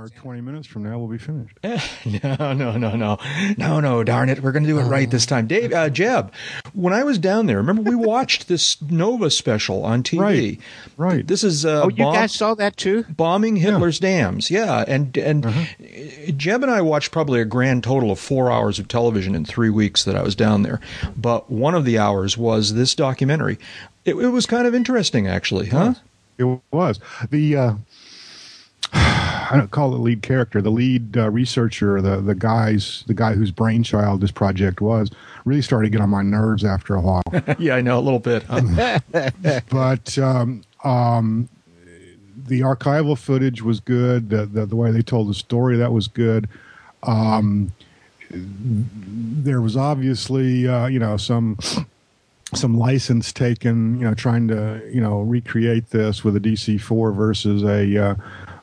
hour, 20 minutes from now, we'll be finished. no, no, no, no, no, no. Darn it, we're going to do it right this time. Dave, uh, Jeb, when I was down there, remember we watched this Nova special on TV. Right, right. This is uh, Oh, you bomb- guys saw that too? bombing Hitler's dams. Yeah, and and Jeb and I watched probably a grand total of four hours of television in three weeks that I was down there. But one of the hours was this documentary. It, it was kind of interesting, actually, huh? It was. The, uh, I don't call it lead character, the lead uh, researcher, the, the guys, the guy whose brainchild this project was, really started to get on my nerves after a while. yeah, I know a little bit. huh? but um, um, the archival footage was good. The, the the way they told the story that was good. Um, there was obviously uh, you know some some license taken. You know, trying to you know recreate this with a DC four versus a uh,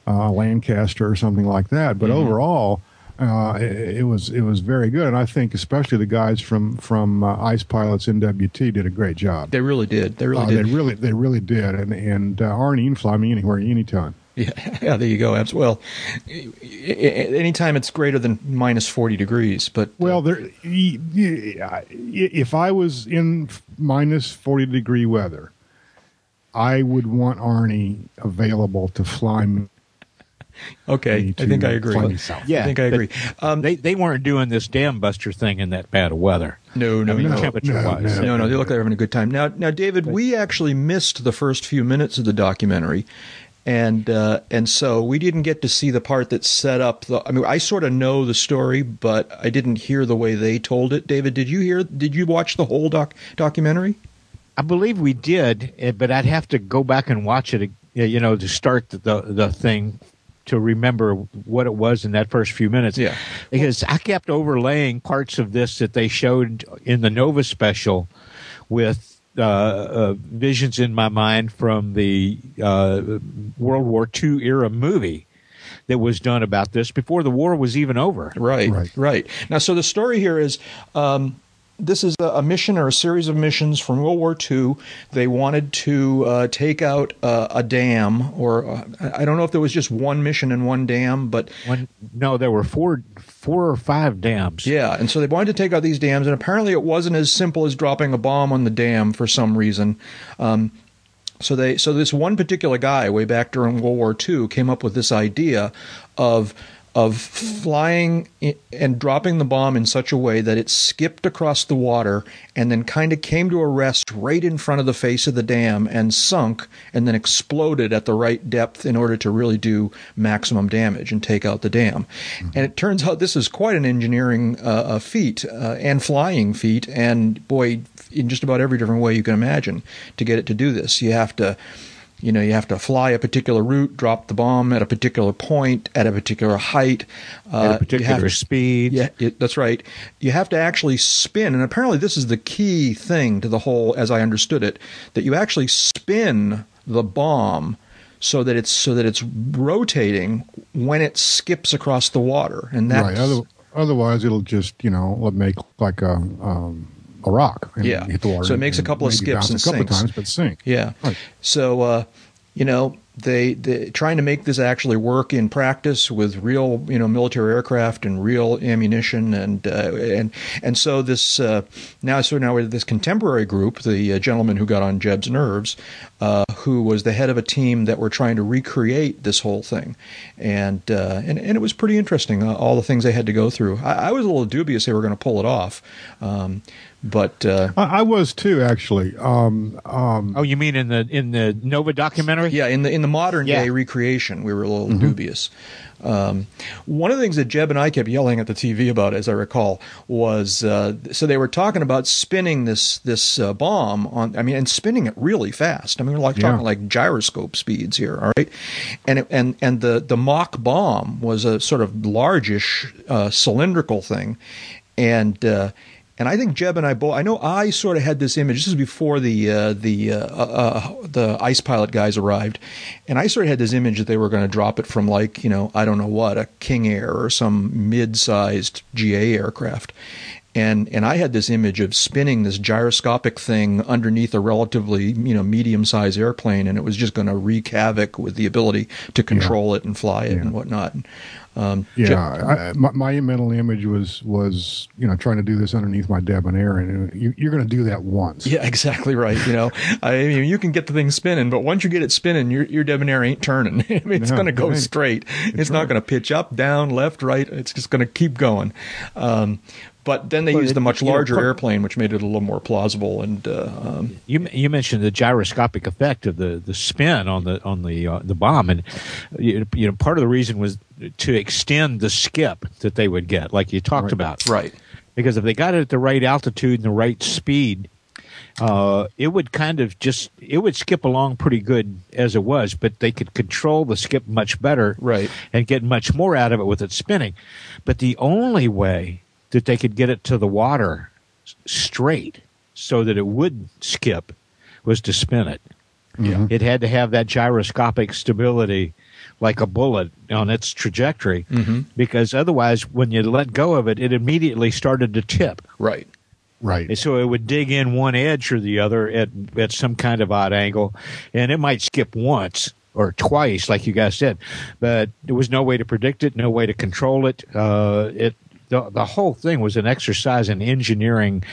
uh, Lancaster or something like that. But overall. Uh, it, it was it was very good, and I think especially the guys from from uh, Ice Pilots NWT did a great job. they really did. They really Uh, did. They really, they really did, and and uh, Arnie can fly me anywhere, anytime. Yeah, yeah, there you go. Abs- Well, anytime it's greater than minus 40 degrees, but Well, there, if I was in minus forty degree weather, I would want Arnie available to fly me. Okay, I think I agree. fly me. I think I agree. Um, they they weren't doing this dam buster thing in that bad of weather. no, no, I mean, no. temperature wise. no. No, no, they look like they're having a good time. Now, now, David, we actually missed the first few minutes of the documentary, and uh, and so we didn't get to see the part that set up the. I mean, I sort of know the story, but I didn't hear the way they told it. David, did you hear? Did you watch the whole doc documentary? I believe we did, eh, but I'd have to go back and watch it, eh, you know, to start the the, the thing to remember what it was in that first few minutes. Yeah. because I kept overlaying parts of this that they showed in the Nova special with uh, uh, visions in my mind from the uh, World War II era movie that was done about this before the war was even over. Right, Right. right, Now, so the story here is um, this is a, a mission or a series of missions from World War II. They wanted to uh, take out uh, a dam, or uh, I don't know if there was just one mission and one dam, but no, there were four four or five dams. yeah, and so they wanted to take out these dams, and apparently it wasn't as simple as dropping a bomb on the dam for some reason. Um, so they, so this one particular guy, way back during World War II, came up with this idea of of flying and dropping the bomb in such a way that it skipped across the water and then kind of came to a rest right in front of the face of the dam and sunk and then exploded at the right depth in order to really do maximum damage and take out the dam. And it turns out this is quite an engineering uh, uh, feat uh, and flying feat, and boy, in just about every different way you can imagine to get it to do this. You have to you know, you have to fly a particular route, drop the bomb at a particular point, at a particular height, uh, At a particular speed. Yeah, it, that's right. You have to actually spin, and apparently this is the key thing to the whole, as I understood it, that you actually spin the bomb so that it's so that it's rotating when it skips across the water, and that's right. Other, otherwise, it'll just you know make like a um, a rock. Yeah. hit the water So it makes a couple of skips and a couple of sinks. times, but sink. Yeah. Right. So, uh, you know, they, they trying to make this actually work in practice with real, you know, military aircraft and real ammunition, and uh, and and so this uh, now so now with this contemporary group, the uh, gentleman who got on Jeb's nerves, uh, who was the head of a team that were trying to recreate this whole thing, and uh, and and it was pretty interesting, uh, all the things they had to go through. I, I was a little dubious they were going to pull it off, um, but. Uh, I, I was too, actually. Um, um, Oh, you mean in the in the Nova documentary? Yeah, in the in the modern Yeah. day recreation, we were a little dubious. Um, one of the things that Jeb and I kept yelling at the TV about, as I recall, was uh, so they were talking about spinning this this uh, bomb on. I mean, and spinning it really fast. I mean, we're like Yeah. talking like gyroscope speeds here, all right. And it, and and the the mock bomb was a sort of largish uh, cylindrical thing, and. Uh, and I think Jeb and I both. I know I sort of had this image. This is before the uh, the uh, uh, the ice pilot guys arrived, and I sort of had this image that they were going to drop it from like you know I don't know what a King Air or some mid-sized GA aircraft, and and I had this image of spinning this gyroscopic thing underneath a relatively you know medium sized airplane, and it was just going to wreak havoc with the ability to control it and fly it and whatnot. Um, Yeah, I, my, my mental image was was you know trying to do this underneath my debonair, and you, you're going to do that once. Yeah, exactly right. You know, I mean, you can get the thing spinning, but once you get it spinning, your your debonair ain't turning. I mean, it's No, going to go right. straight. It's, not right. going to pitch up, down, left, right. It's just going to keep going. Um, but then they Well, used it- a much you know, larger airplane, which made it a little more plausible. And uh, um, You you mentioned the gyroscopic effect of the, the spin on the on the uh, the bomb, and you you know part of the reason was to extend the skip that they would get, like you talked about, right, because if they got it at the right altitude and the right speed, uh, it would kind of just it would skip along pretty good as it was, but they could control the skip much better, Right. and get much more out of it with it spinning. But the only way that they could get it to the water straight so that it would skip was to spin it. Yeah. It had to have that gyroscopic stability like a bullet on its trajectory because otherwise when you let go of it it immediately started to tip right. Right. and so it would dig in one edge or the other at at some kind of odd angle, and it might skip once or twice, like you guys said, but there was no way to predict it, no way to control it. Uh, it the the whole thing was an exercise in engineering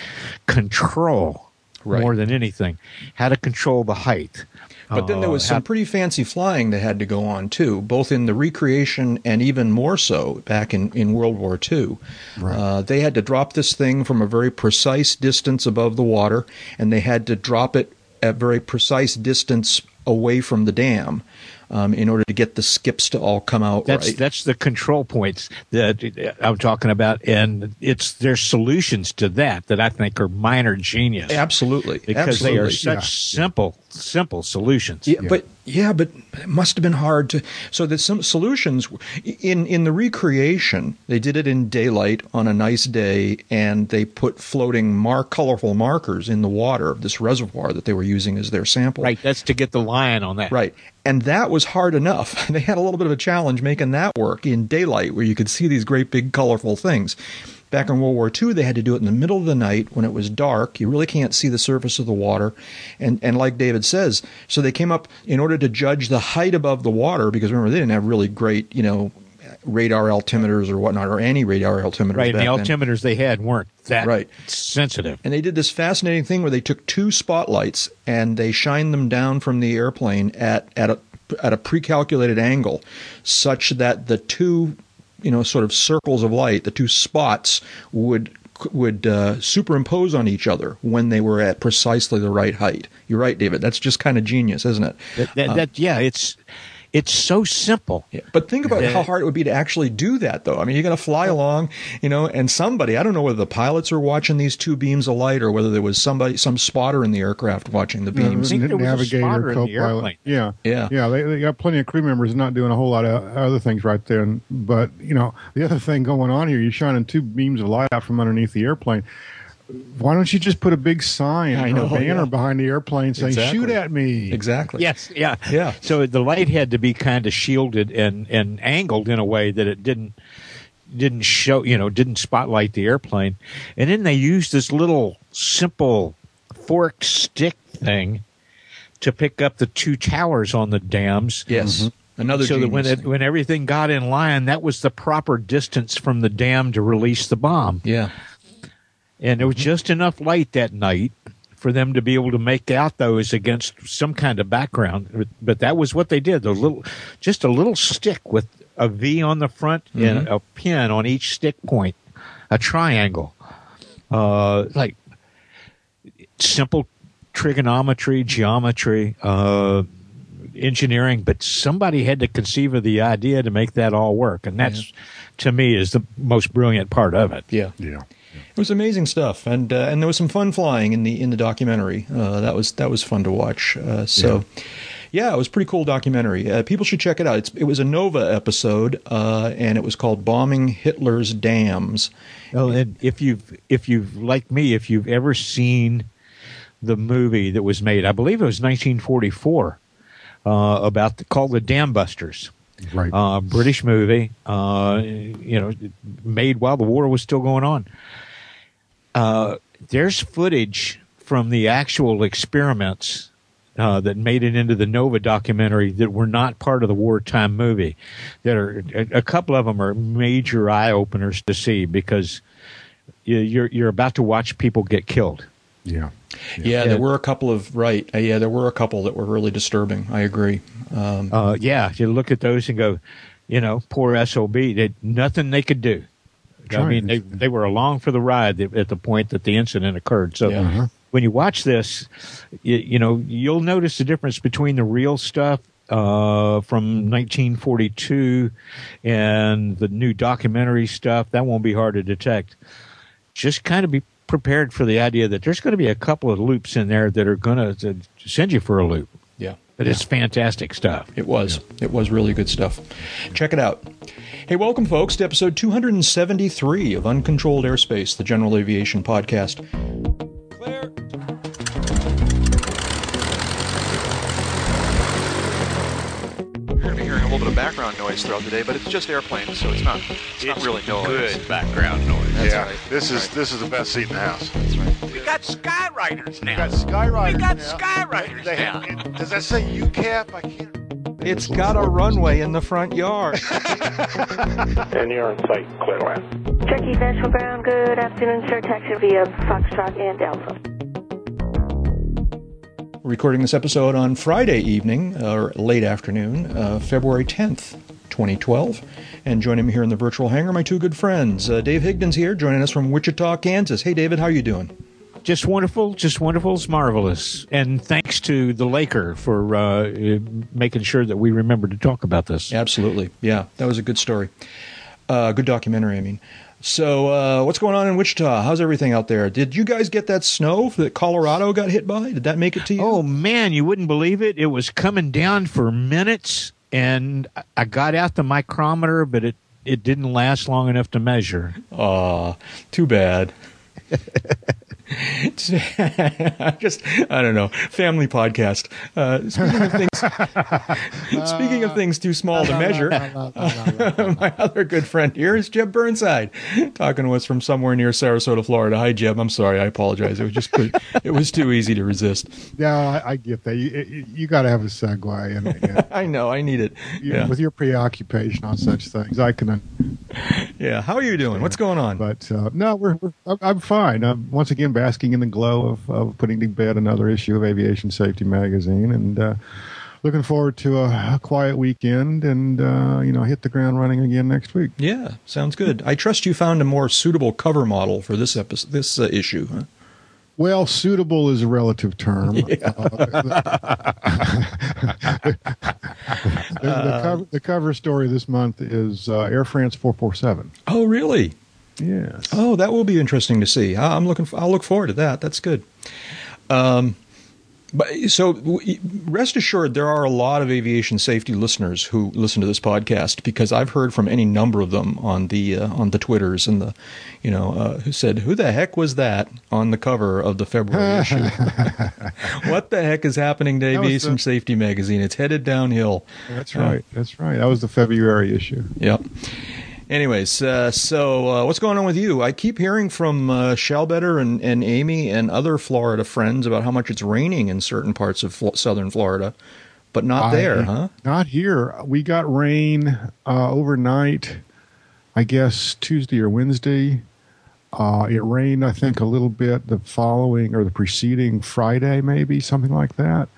control Right. more than anything, how to control the height. But then there Uh, was some pretty fancy flying that had to go on too, both in the recreation and even more so back in, in World War II. Right. Uh, they had to drop this thing from a very precise distance above the water, and they had to drop it at very precise distance away from the dam um, in order to get the skips to all come out That's right. that's the control points that I'm talking about, and it's their solutions to that that I think are minor genius. Absolutely, because they are absolutely. such simple, simple solutions. Yeah, but yeah, but it must have been hard to. So there's some solutions in in the recreation. They did it in daylight on a nice day, and they put floating mar colorful markers in the water of this reservoir that they were using as their sample. Right, that's to get the line on that. Right. And that was hard enough. They had a little bit of a challenge making that work in daylight where you could see these great big colorful things. Back in World War II, they had to do it in the middle of the night when it was dark. You really can't see the surface of the water. And, and like David says, so they came up in order to judge the height above the water, because remember, they didn't have really great, you know, radar altimeters or whatnot, or any radar altimeters. Right, and the back then. altimeters they had weren't that Right. sensitive. And they did this fascinating thing where they took two spotlights and they shined them down from the airplane at at a at a pre-calculated angle, such that the two, you know, sort of circles of light, the two spots would would uh, superimpose on each other when they were at precisely the right height. You're right, David. That's just kind of genius, isn't it? That, that, that yeah, it's it's so simple. Yeah. But think about Yeah. how hard it would be to actually do that, though. I mean, you're going to fly along, you know, and somebody, I don't know whether the pilots are watching these two beams of light or whether there was somebody, some spotter in the aircraft watching the beams. think there was a navigator, spotter in the co-pilot. airplane. Yeah, Yeah. yeah. They, they got plenty of crew members not doing a whole lot of other things right then. But you know, the other thing going on here, you're shining two beams of light out from underneath the airplane. Why don't you just put a big sign I or know, a banner yeah. behind the airplane saying Exactly. "Shoot at me"? Exactly. Yes, yeah, Yeah. So the light had to be kind of shielded and and angled in a way that it didn't didn't show, you know, didn't spotlight the airplane. And then they used this little simple forked stick thing to pick up the two towers on the dams. Yes. Mm-hmm. Another so that when it, when everything got in line, that was the proper distance from the dam to release the bomb. Yeah. And there was just enough light that night for them to be able to make out those against some kind of background. But that was what they did. The little, just a little stick with a V on the front and a pin on each stick point, a triangle, uh, like simple trigonometry, geometry, uh, engineering. But somebody had to conceive of the idea to make that all work, and that's to me is the most brilliant part of it. Yeah. Yeah. It was amazing stuff, and uh, and there was some fun flying in the in the documentary. Uh, that was that was fun to watch. Uh, so, yeah. it was a pretty cool documentary. Uh, people should check it out. It's, it was a Nova episode, uh, and it was called "Bombing Hitler's Dams." Well, and if you've if you've like me, if you've ever seen the movie that was made, I believe it was 1944, uh, about the, called the Dam Busters, Right. uh, British movie, uh, you know, made while the war was still going on. Uh, there's footage from the actual experiments uh, that made it into the Nova documentary that were not part of the wartime movie. That are a, a couple of them are major eye openers to see because you- you're you're about to watch people get killed. Yeah. Yeah, there were a couple of right. Uh, yeah, there were a couple that were really disturbing. I agree. Um, Uh, yeah, you look at those and go, you know, poor sob. They nothing they could do. I mean, they they were along for the ride at the point that the incident occurred. So Yeah. Uh-huh. when you watch this, you, you know you'll notice the difference between the real stuff uh, from 1942 and the new documentary stuff. That won't be hard to detect. Just kind of be prepared for the idea that there's going to be a couple of loops in there that are going to send you for a loop. yeah, But it's fantastic stuff. it was. It was really good stuff. Check it out. Hey, welcome, folks, to episode 273 of Uncontrolled Airspace, the General Aviation Podcast. Claire. You're going to be hearing a little bit of background noise throughout the day, but it's just airplanes, so it's not it's, not really noise. Good background noise. That's yeah, right. this is Right. this is the best seat in the house. That's right. We got Skyriders now. We got Skyriders. We got now. Skywriters They- now. it- does that say UCAP? I can't. It's got a runway in the front yard. And you're in sight, clear away. Turkey National Ground, good afternoon, sir. Taxi via Foxtrot and Alpha. Recording this episode on Friday evening, or late afternoon, uh, February 10th, 2012. And joining me here in the virtual hangar, my two good friends. Uh, Dave Higdon's here, joining us from Wichita, Kansas. Hey, David, how are you doing? Just wonderful, just wonderful, it's marvelous. And thanks to the Laker for uh, making sure that we remember to talk about this. Absolutely. Yeah, that was a good story. Uh, good documentary, I mean. So, uh, what's going on in Wichita? How's everything out there? Did you guys get that snow that Colorado got hit by? Did that make it to you? Oh man, you wouldn't believe it. It was coming down for minutes, and I- I got out the micrometer, but it it didn't last long enough to measure. Aw, too bad. just I don't know. Family podcast. Uh, speaking of things, speaking of things too small to measure, my other good friend here is Jeb Burnside, talking to us from somewhere near Sarasota, Florida. Hi, Jeb. I'm sorry. I apologize. It was just it was too easy to resist. Yeah, I, I get that. You, you, you got to have a segue, and, and I know. I need it. you- Yeah. with your preoccupation on such things, I can. Yeah. How are you doing? What's going on? But uh, no, we're, we're I'm- I'm fine. I'm once again basking in the glow of, of putting to bed another issue of Aviation Safety Magazine, and uh, looking forward to a, a quiet weekend, and uh, you know, hit the ground running again next week. Yeah, sounds good. I trust you found a more suitable cover model for this episode, this uh, issue. Huh? Well, suitable is a relative term. Uh, the, the, cover, the cover story this month is uh, Air France 447. Oh, really? Yes. Oh, that will be interesting to see. I- I'm looking. I'll look forward to that. That's good. Um, but so rest assured, there are a lot of aviation safety listeners who listen to this podcast because I've heard from any number of them on the uh, on the twitters and the, you know, uh, who said, "Who the heck was that on the cover of the February issue? what the heck is happening to Aviation the- Safety Magazine? It's headed downhill." That's right. That's right. That was the February issue. Yep. Anyways, uh, so uh, what's going on with you? I keep hearing from uh, Shalbetter and, and Amy and other Florida friends about how much it's raining in certain parts of Fl- southern Florida, but not I- there, huh? Not here. We got rain uh, overnight, I guess Tuesday or Wednesday. Uh, it rained, I think, a little bit the following or the preceding Friday, maybe something like that.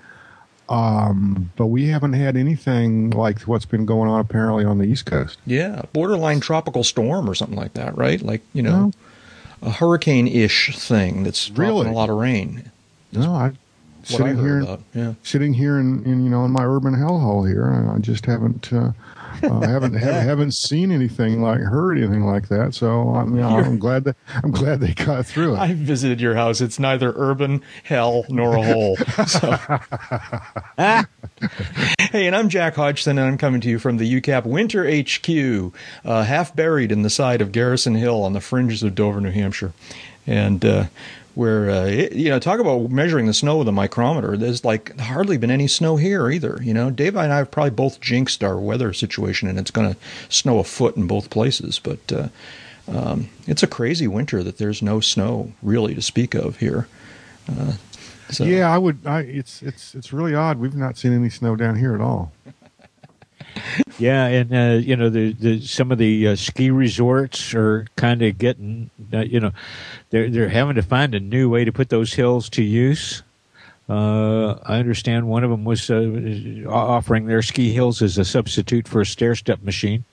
Um, but we haven't had anything like what's been going on apparently on the East Coast. Yeah, borderline tropical storm or something like that, right? Like you know, a hurricane-ish thing that's dropping Really? a lot of rain. No, I sitting here, yeah. sitting here in, in you know in my urban hellhole here, and I just haven't uh, uh, haven't ha- haven't seen anything like heard anything like that. So I mean, I'm glad that I'm glad they got through it. I visited your house. It's neither urban hell nor a hole. So. hey, and I'm Jack Hodgson, and I'm coming to you from the UCAP Winter HQ, uh, half buried in the side of Garrison Hill on the fringes of Dover, New Hampshire. And uh, where, uh, it, you know, talk about measuring the snow with a micrometer. There's like hardly been any snow here either. You know, Dave and I have probably both jinxed our weather situation, and it's going to snow a foot in both places. But uh, um, it's a crazy winter that there's no snow really to speak of here. Uh, so, Yeah, I would. I, it's it's it's really odd. We've not seen any snow down here at all. Yeah, and uh, you know, the, the some of the uh, ski resorts are kind of getting, uh, you know, they're they're having to find a new way to put those hills to use. Uh, I understand one of them was uh, offering their ski hills as a substitute for a stair step machine.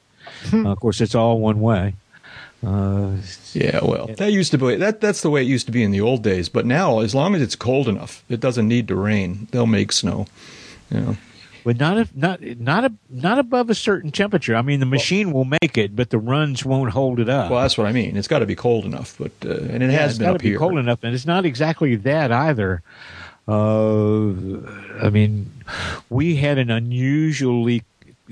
Uh, of course, it's all one way. Uh, Yeah, well, that used to be that. That's the way it used to be in the old days. But now, as long as it's cold enough, it doesn't need to rain. They'll make snow. You know. But not if, not not a, not above a certain temperature. I mean, the machine will make it, but the runs won't hold it up. Well, that's what I mean. It's got to be cold enough, but uh, and it Yeah, has it's been up be here. cold enough, and it's not exactly that either. Uh, I mean, we had an unusually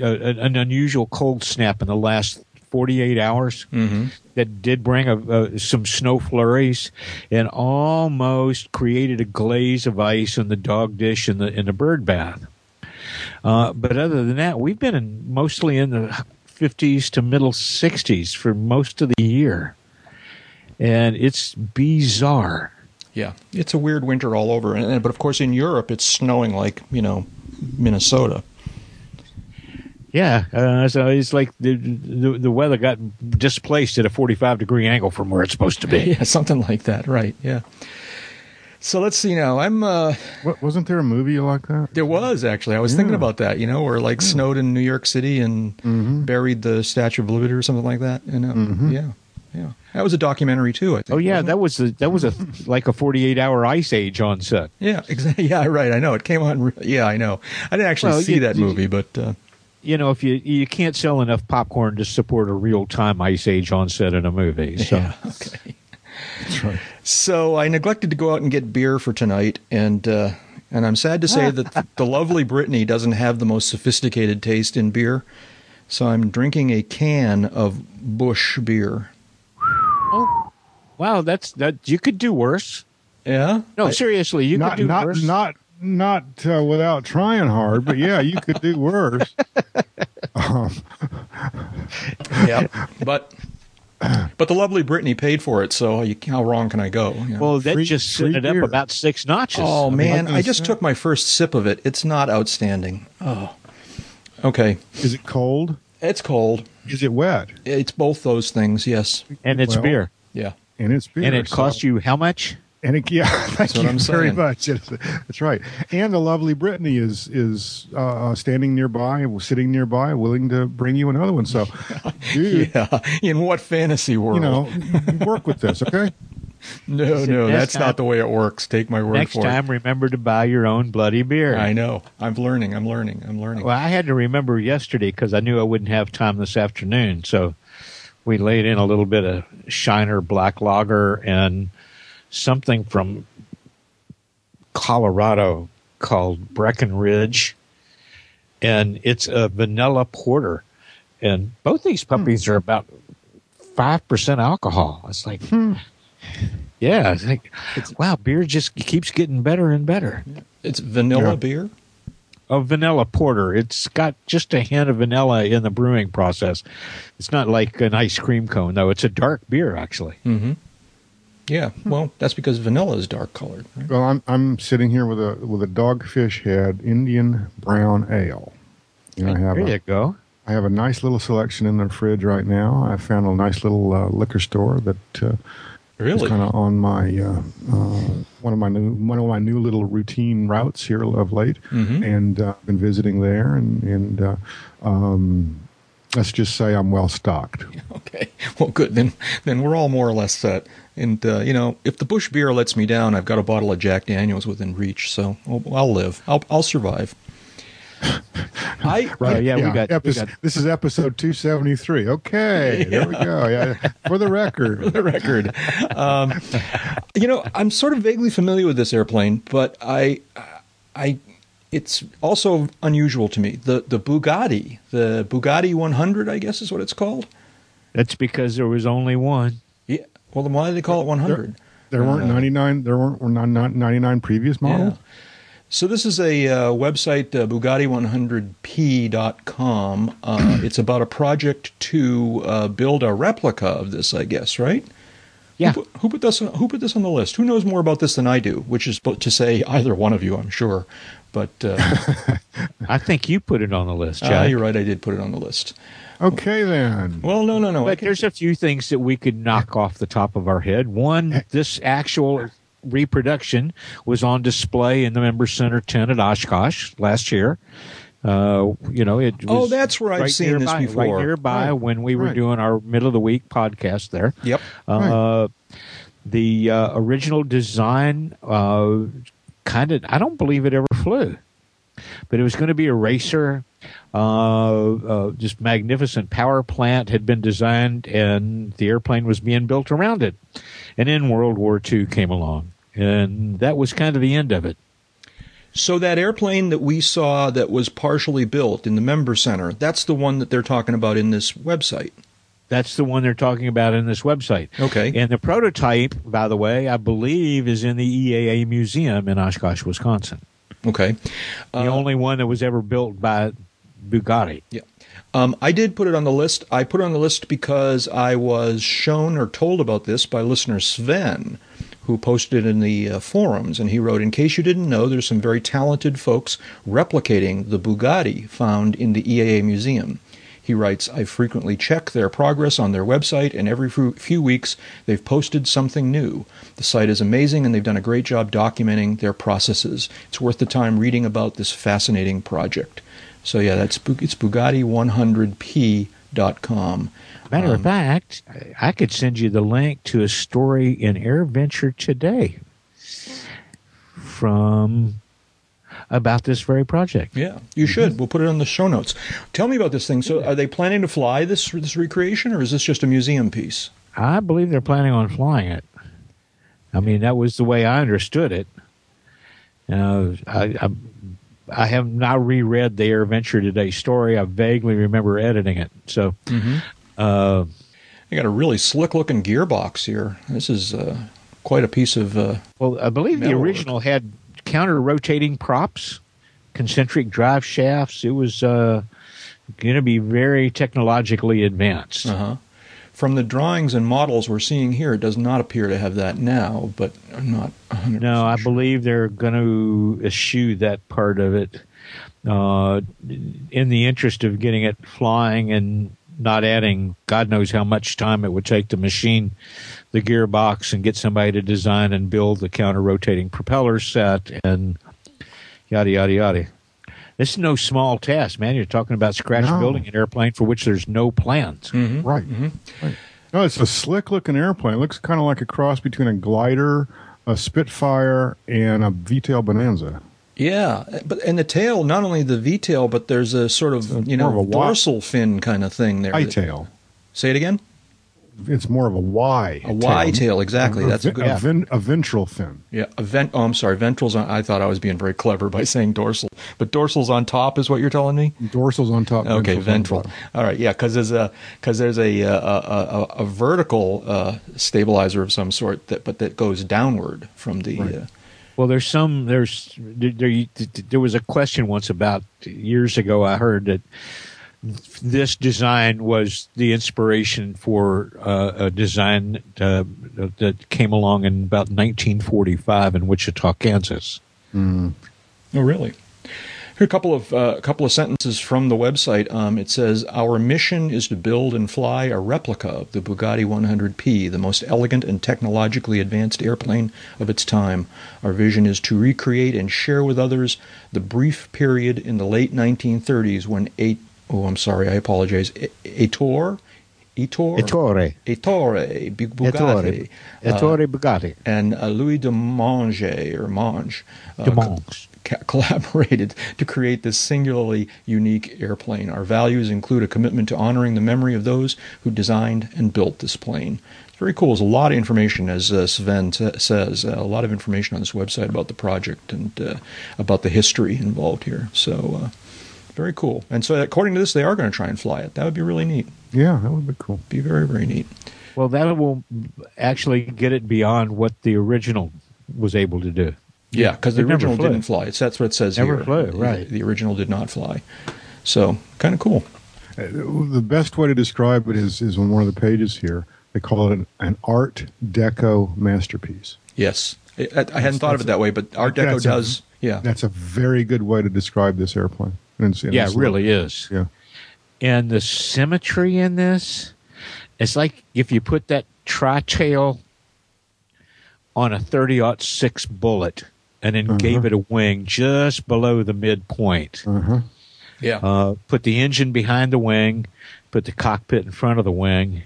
uh, an unusual cold snap in the last 48 hours hmm that did bring a, uh, some snow flurries and almost created a glaze of ice in the dog dish and the in the bird bath. Uh, but other than that, we've been in, mostly in the 50s to middle 60s for most of the year, and it's bizarre. Yeah, it's a weird winter all over. And, but of course, in Europe, it's snowing like you know Minnesota. Yeah, uh, so it's like the, the the weather got displaced at a 45 degree angle from where it's supposed to be. Yeah, something like that. Right. Yeah. So let's see now. I'm. uh What, wasn't there a movie like that? There was actually. I was thinking about that. You know, where like snowed in New York City and Mm-hmm. buried the Statue of Liberty or something like that. You know. Mhm. Yeah. Yeah. That was a documentary too. I think. Oh yeah, wasn't it? that was the, that was a like a 48 hour ice age on set. Yeah. Exactly. Yeah. Right. I know. It came on. Yeah. I know. I didn't actually Well, see you- that you- movie, but. Uh, You know, if you you can't sell enough popcorn to support a real time ice age on set in a movie, so Yeah. Okay. That's right. So I neglected to go out and get beer for tonight, and uh, and I'm sad to say that the lovely Brittany doesn't have the most sophisticated taste in beer. So I'm drinking a can of Busch beer. Oh, wow, that's that you could do worse. Yeah. No, seriously, you not could do not worse. not not uh, without trying hard, but yeah, you could do worse. um, Yeah. But but the lovely Brittany paid for it, so you, how wrong can I go? you know? well, that Free- just free set it up beer. about six notches. oh I mean, man, I just say- took my first sip of it. It's not outstanding. Oh. Okay. is it cold? It's cold. Is it wet? It's both those things. Yes. and it's well, beer, Yeah. And it's beer. and it so- cost you how much? And it, yeah, thank you I'm very saying. much. That's right. And the lovely Brittany is is uh, standing nearby, sitting nearby, willing to bring you another one. So, dude, Yeah. In what fantasy world? you know, work with this, okay? No, no, that's time- not the way it works. Take my word Next for time, remember to buy your own bloody beer. I know. I'm learning. I'm learning. I'm learning. Well, I had to remember yesterday because I knew I wouldn't have time this afternoon. So we laid in a little bit of Shiner Black Lager and something from Colorado called Breckenridge. And it's a vanilla porter. And both these puppies are about 5% alcohol. It's like, yeah, it's like, wow, beer just keeps getting better and better. It's vanilla Yeah. beer. a vanilla porter. It's got just a hint of vanilla in the brewing process. It's not like an ice cream cone, though. It's a dark beer, actually. Mm-hmm. Yeah. Well, that's because vanilla is dark colored. Right? Well, I'm I'm sitting here with a with a dogfish head Indian brown ale. And I have there a, you go. I have a nice little selection in the fridge right now. I found a nice little uh, liquor store that uh, Really? kind of on my uh, uh, one of my new one of my new little routine routes here of late, Mhm. and uh, I've been visiting there, and and uh, um, let's just say I'm well stocked. Okay. Well, good. Then, then we're all more or less set. And uh, you know, if the Busch beer lets me down, I've got a bottle of Jack Daniels within reach, so I'll, I'll live. I'll, I'll survive. I Right. Oh, yeah, we got- we got- This is episode 273. Okay, there we go. Yeah, for the record. For the record. Um, you know, I'm sort of vaguely familiar with this airplane, but I, I, it's also unusual to me. The the Bugatti, the Bugatti 100, I guess is what it's called. That's because there was only one. Yeah. Well, then why did they call it 100? There weren't Uh, 99. There weren't were not, not 99 previous models. Yeah. So this is a uh, website, uh, Bugatti100p.com. Uh, it's about a project to uh, build a replica of this, I guess, right? Yeah. Who put, who put this? Who put this on the list? Who knows more about this than I do? Which is to say, either one of you, I'm sure. But uh, I think you put it on the list, ah, Jack. you're right. I did put it on the list. Okay, then. Well, no, no, no. I But there's a few things that we could knock off the top of our head. One, this actual reproduction was on display in the Member Center tent at Oshkosh last year. Uh, you know, it was Oh, that's where I've right seen this before. Right nearby Right. when we were Right. doing our middle of the week podcast there. Yep. Uh, The uh, original design uh, kind of, I don't believe it ever flew, but it was going to be a racer. Uh, uh, just magnificent power plant had been designed, and the airplane was being built around it. And then World War II came along, and that was kind of the end of it. So that airplane that we saw that was partially built in the member center, that's the one that they're talking about in this website. That's the one they're talking about in this website. Okay. And the prototype, by the way, I believe is in the EAA Museum in Oshkosh, Wisconsin. Okay. The Uh, only one that was ever built by Bugatti. Yeah. Um, I did put it on the list. I put it on the list because I was shown or told about this by listener Sven, who posted in the uh, forums. And he wrote, In case you didn't know, there's some very talented folks replicating the Bugatti found in the EAA Museum. He writes, I frequently check their progress on their website, and every few- weeks they've posted something new. The site is amazing, and they've done a great job documenting their processes. It's worth the time reading about this fascinating project. So yeah, that's it's Bugatti100p.com. Matter of Um, fact, I could send you the link to a story in AirVenture today from about this very project. Yeah, you should. We'll put it on the show notes. Tell me about this thing. So, are they planning to fly this this recreation, or is this just a museum piece? I believe they're planning on flying it. I mean, that was the way I understood it. Uh, I, I, I have not reread the AirVenture Today story. I vaguely remember editing it. So, uh, They got a really slick looking gearbox here. This is uh, quite a piece of. Uh, well, I believe the original had counter rotating props, concentric drive shafts. It was uh, going to be very technologically advanced. uh-huh. From the drawings and models we're seeing here, it does not appear to have that now, but I'm not 100 No, I believe they're going to eschew that part of it uh, in the interest of getting it flying and not adding God knows how much time it would take to machine the gearbox and get somebody to design and build the counter rotating propeller set and yada, yada, yada. This is no small task, man. You're talking about scratch No. building an airplane for which there's no plans. Mm-hmm. Right. Mm-hmm. right. No, it's a slick looking airplane. It looks kind of like a cross between a glider, a Spitfire, and a V-tail Bonanza. Yeah, but and the tail, not only the V tail, but there's a sort of you know of a dorsal fin kind of thing there. I tail. Say it again. It's more of a Y. A Y tail, exactly. That's a good. a, vin- a ventral fin. Yeah, a vent. Oh, I'm sorry. Ventral's on. I thought I was being very clever by saying dorsal, but dorsal's on top is what you're telling me. Dorsal's on top. Okay, on ventral. All right, yeah, because there's a because there's a, a, a, a, a vertical uh, stabilizer of some sort that but that goes downward from the. Right. Uh, Well, there's some. There's there, there. There was a question once about years ago. I heard that this design was the inspiration for uh, a design uh, that came along in about 1945 in Wichita, Kansas. Oh, really? Here are a couple of uh, a couple of sentences from the website. Um, it says, "Our mission is to build and fly a replica of the Bugatti 100P, the most elegant and technologically advanced airplane of its time. Our vision is to recreate and share with others the brief period in the late 1930s when eight oh, I'm sorry, I apologize, E- Ettore, Ettore, Ettore. Ettore, Bu- Bugatti, Ettore. Ettore Bugatti. and uh, Louis de Monge or Monge, uh, De Monge. collaborated to create this singularly unique airplane. Our values include a commitment to honoring the memory of those who designed and built this plane. It's very cool. There's a lot of information, as uh, Sven t- says, uh, a lot of information on this website about the project and uh, about the history involved here. So, uh, very cool. And so, according to this, they are going to try and fly it. That would be really neat. Yeah, that would be cool. Be very, very neat. Well, that will actually get it beyond what the original was able to do. Yeah, because the original flew. didn't fly. It's that's what it says Never here. flew, The- right. The original did not fly. So kind of cool. Uh, The best way to describe it is is on one of the pages here. They call it an, an Art Deco masterpiece. Yes, I, I hadn't thought of it that way, but Art Deco That's a- does. yeah, That's a very good way to describe this airplane. And it's- and Yeah, it's it really is. Yeah. And the symmetry in this, it's like if you put that tri tail on a 30 6 bullet and then gave it a wing just below the midpoint. Uh-huh. yeah. Uh, put the engine behind the wing, put the cockpit in front of the wing,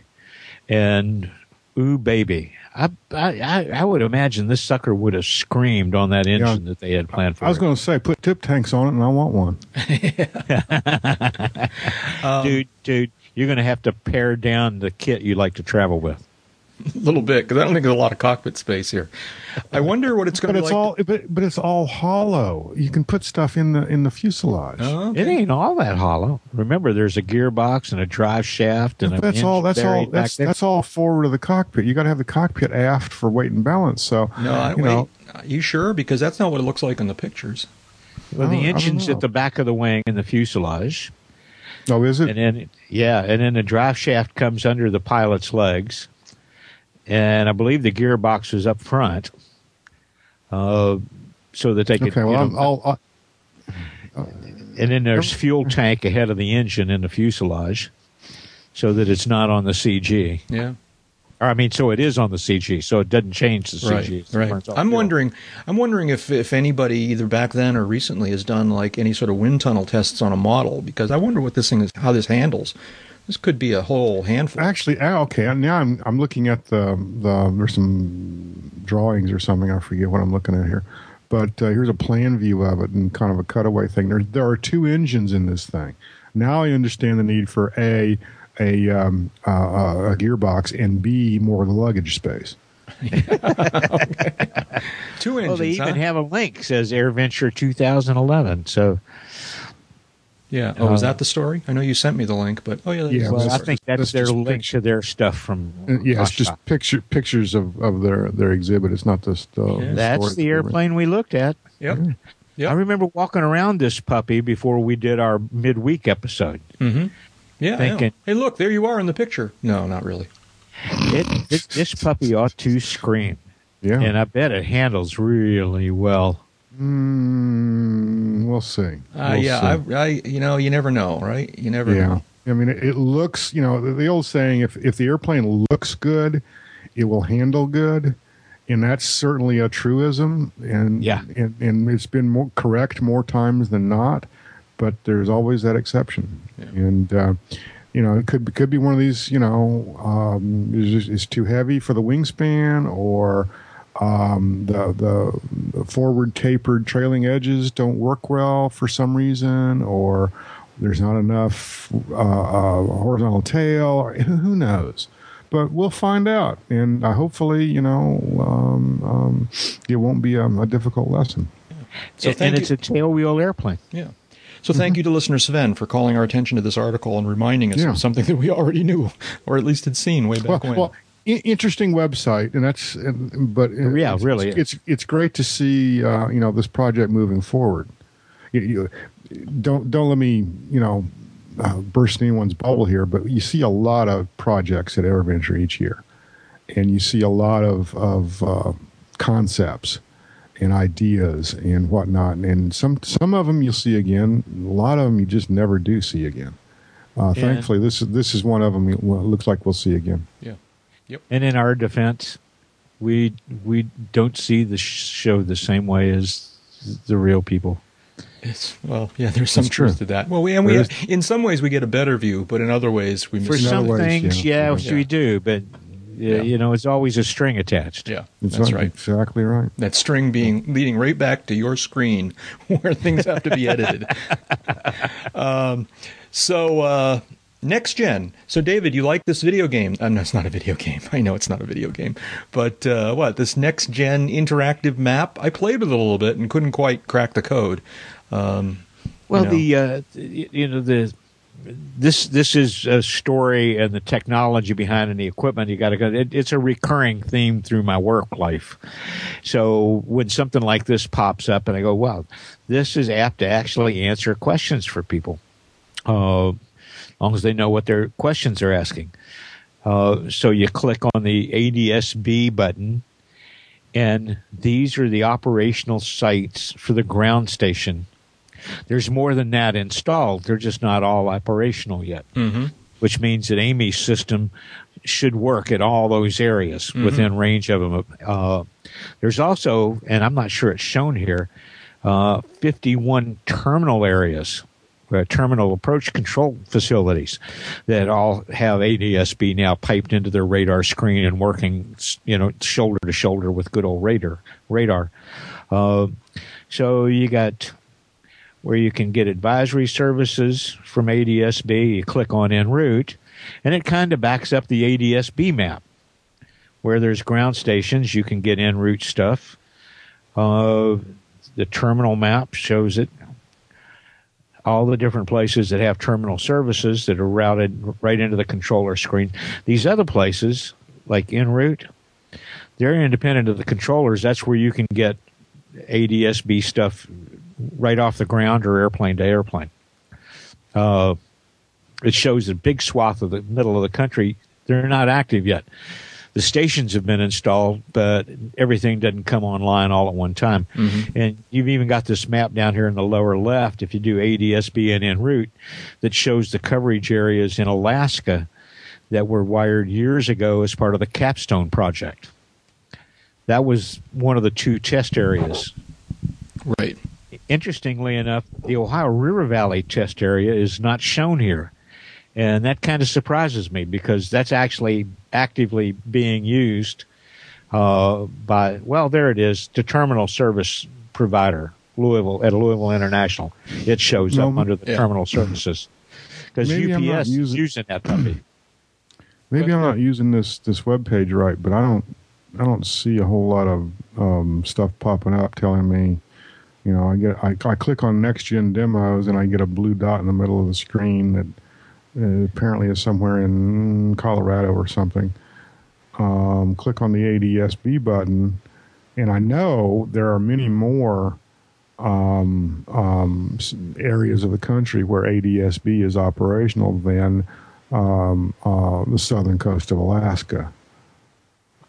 and ooh, baby. I, I, I- I would imagine this sucker would have screamed on that engine that they had planned for I was going to say, put tip tanks on it, and I want one. dude, dude, you're going to have to pare down the kit you like to travel with. A little bit because I don't think there's a lot of cockpit space here. I wonder what it's going But to be it's like. all, but, but it's all hollow. You can put stuff in the in the fuselage. Oh, It ain't all that hollow. Remember, there's a gearbox and a drive shaft and that's all. That's all. That's that's all forward of the cockpit. You got to have the cockpit aft for weight and balance. So no, I, you wait. know, Are you sure? Because that's not what it looks like in the pictures. well, the don't- I don't engine's at the back of the wing and the fuselage, oh, is it? and then yeah, and then the drive shaft comes under the pilot's legs, and I believe the gearbox is up front, uh, so that they could. okay. you Well, know, I'm, I'll, I'll, and then there's fuel tank ahead of the engine in the fuselage, so that it's not on the CG. Yeah. Or I mean, so it is on the CG, so it doesn't change the CG. Right, right. I'm fuel. wondering. I'm wondering if if anybody either back then or recently has done like any sort of wind tunnel tests on a model because I wonder what this thing is, how this handles. This could be a whole handful. Actually, ah, okay. Now I'm I'm looking at the the there's some drawings or something. I forget what I'm looking at here, but uh, here's a plan view of it and kind of a cutaway thing. There there are two engines in this thing. Now I understand the need for a a um, uh, uh, a gearbox and b more luggage space. Two engines. Well, they even huh? have a link says AirVenture 2011. So, Yeah. Oh, is that the story? I know you sent me the link, but oh yeah. that Yeah, well, well, I think that's, that's their link picture- to their stuff from. Uh, yeah, it's just picture pictures of, of their their exhibit. It's not just uh, Yeah. That's the airplane we looked at. Yep. Yep. I remember walking around this puppy before we did our midweek episode. Mm-hmm. Yeah. I know. Thinking- Hey, look, there you are in the picture. No, not really. It, it, this puppy ought to scream, Yeah, and I bet it handles really well. Mm, we'll see. Uh, We'll yeah. see. I, I. You know, you never know, right? You never Yeah. know. I mean, it, it looks, you know, the, the old saying, if, if the airplane looks good, it will handle good. And that's certainly a truism. And, Yeah. and, and it's been more correct more times than not, but there's always that exception. And, uh, you know, it could, could be one of these, you know, um, is, is too heavy for the wingspan or, um, the, the the forward tapered trailing edges don't work well for some reason, or there's not enough uh, uh, horizontal tail, or who knows. But we'll find out, and uh, hopefully, you know, um, um, it won't be um, a difficult lesson. So and thank it's a tail wheel airplane. Yeah. So thank you to listener Sven for calling our attention to this article and reminding us Yeah. of something that we already knew, or at least had seen way back Well, when. well i- interesting website, and that's, and- but Yeah, it's, really. it's it's great to see, uh, you know, this project moving forward. You, you, don't don't let me, you know, uh, burst anyone's bubble here, but you see a lot of projects at AirVenture each year, and you see a lot of of uh, concepts and ideas and whatnot, and some some of them you'll see again. A lot of them you just never do see again. Uh, And- thankfully, this is this is one of them. It looks like we'll see again. yeah. And in our defense, we we don't see the show the same way as the real people. It's, well, yeah, there's some That's truth true. to that. Well, we, and we, There in some ways, we get a better view, but in other ways, we For miss. In other some ways, things, yeah. yeah, Yeah. we do, but Yeah. you know, it's always a string attached. Yeah, It's that's right. Exactly right. That string being leading right back to your screen where things have to be edited. um, so uh, next gen. So David, you like this video game? Uh, no, it's not a video game. I know it's not a video game, but uh, what this next gen interactive map? I played with it a little bit and couldn't quite crack the code. Um, Well, you know. the uh, you know the this this is a story and the technology behind and the equipment you got to go. It, it's a recurring theme through my work life. So when something like this pops up, and I go, "Wow, this is apt to actually answer questions for people," uh, long as they know what their questions are asking. Uh, so you click on the ADSB button, and these are the operational sites for the ground station there's more than that installed. They're just not all operational yet, Mm-hmm. which means that Amy's system should work at all those areas within range of them. Uh, there's also, and I'm not sure it's shown here, uh, 51 terminal areas. Uh, terminal approach control facilities that all have ADSB now piped into their radar screen and working, you know, shoulder to shoulder with good old radar. Radar. Uh, so you got where you can get advisory services from ADSB. You click on en route, and it kind of backs up the ADSB map. Where there's ground stations, you can get en route stuff. Uh, the terminal map shows it. All the different places that have terminal services that are routed right into the controller screen. These other places, like en route, they're independent of the controllers. That's where you can get ADSB stuff right off the ground or airplane to airplane. Uh, it shows a big swath of the middle of the country. They're not active yet. The stations have been installed, but everything doesn't come online all at one time. Mm-hmm. And you've even got this map down here in the lower left, if you do ADSB and en route, that shows the coverage areas in Alaska that were wired years ago as part of the Capstone project. That was one of the two test areas Right. interestingly enough, the Ohio River Valley test area is not shown here. And that kind of surprises me because that's actually actively being used uh, by, well, there it is, the terminal service provider, Louisville, at Louisville International. It shows up under the yeah. terminal services. Because UPS is using- that puppy. Maybe I'm not using this this web page right, but I don't I don't see a whole lot of um, stuff popping up telling me. You know, I get I, I click on next gen demos and I get a blue dot in the middle of the screen that uh, apparently is somewhere in Colorado or something. Um, click on the ADSB button, and I know there are many more um, um, areas of the country where ADSB is operational than um, uh, the southern coast of Alaska.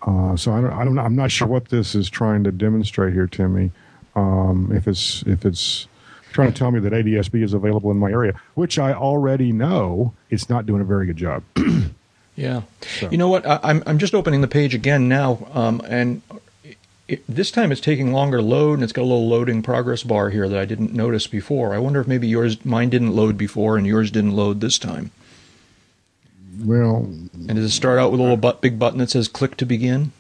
Uh, so I don't, I don't, I'm not sure what this is trying to demonstrate here, Timmy. Um, if it's if it's trying to tell me that ADSB is available in my area, which I already know, it's not doing a very good job. Yeah. You know what? I, I'm I'm just opening the page again now, um, and it, this time it's taking longer to load, and it's got a little loading progress bar here that I didn't notice before. I wonder if maybe yours, mine didn't load before, and yours didn't load this time. well, And does it start out with a little but, big button that says "Click to begin"?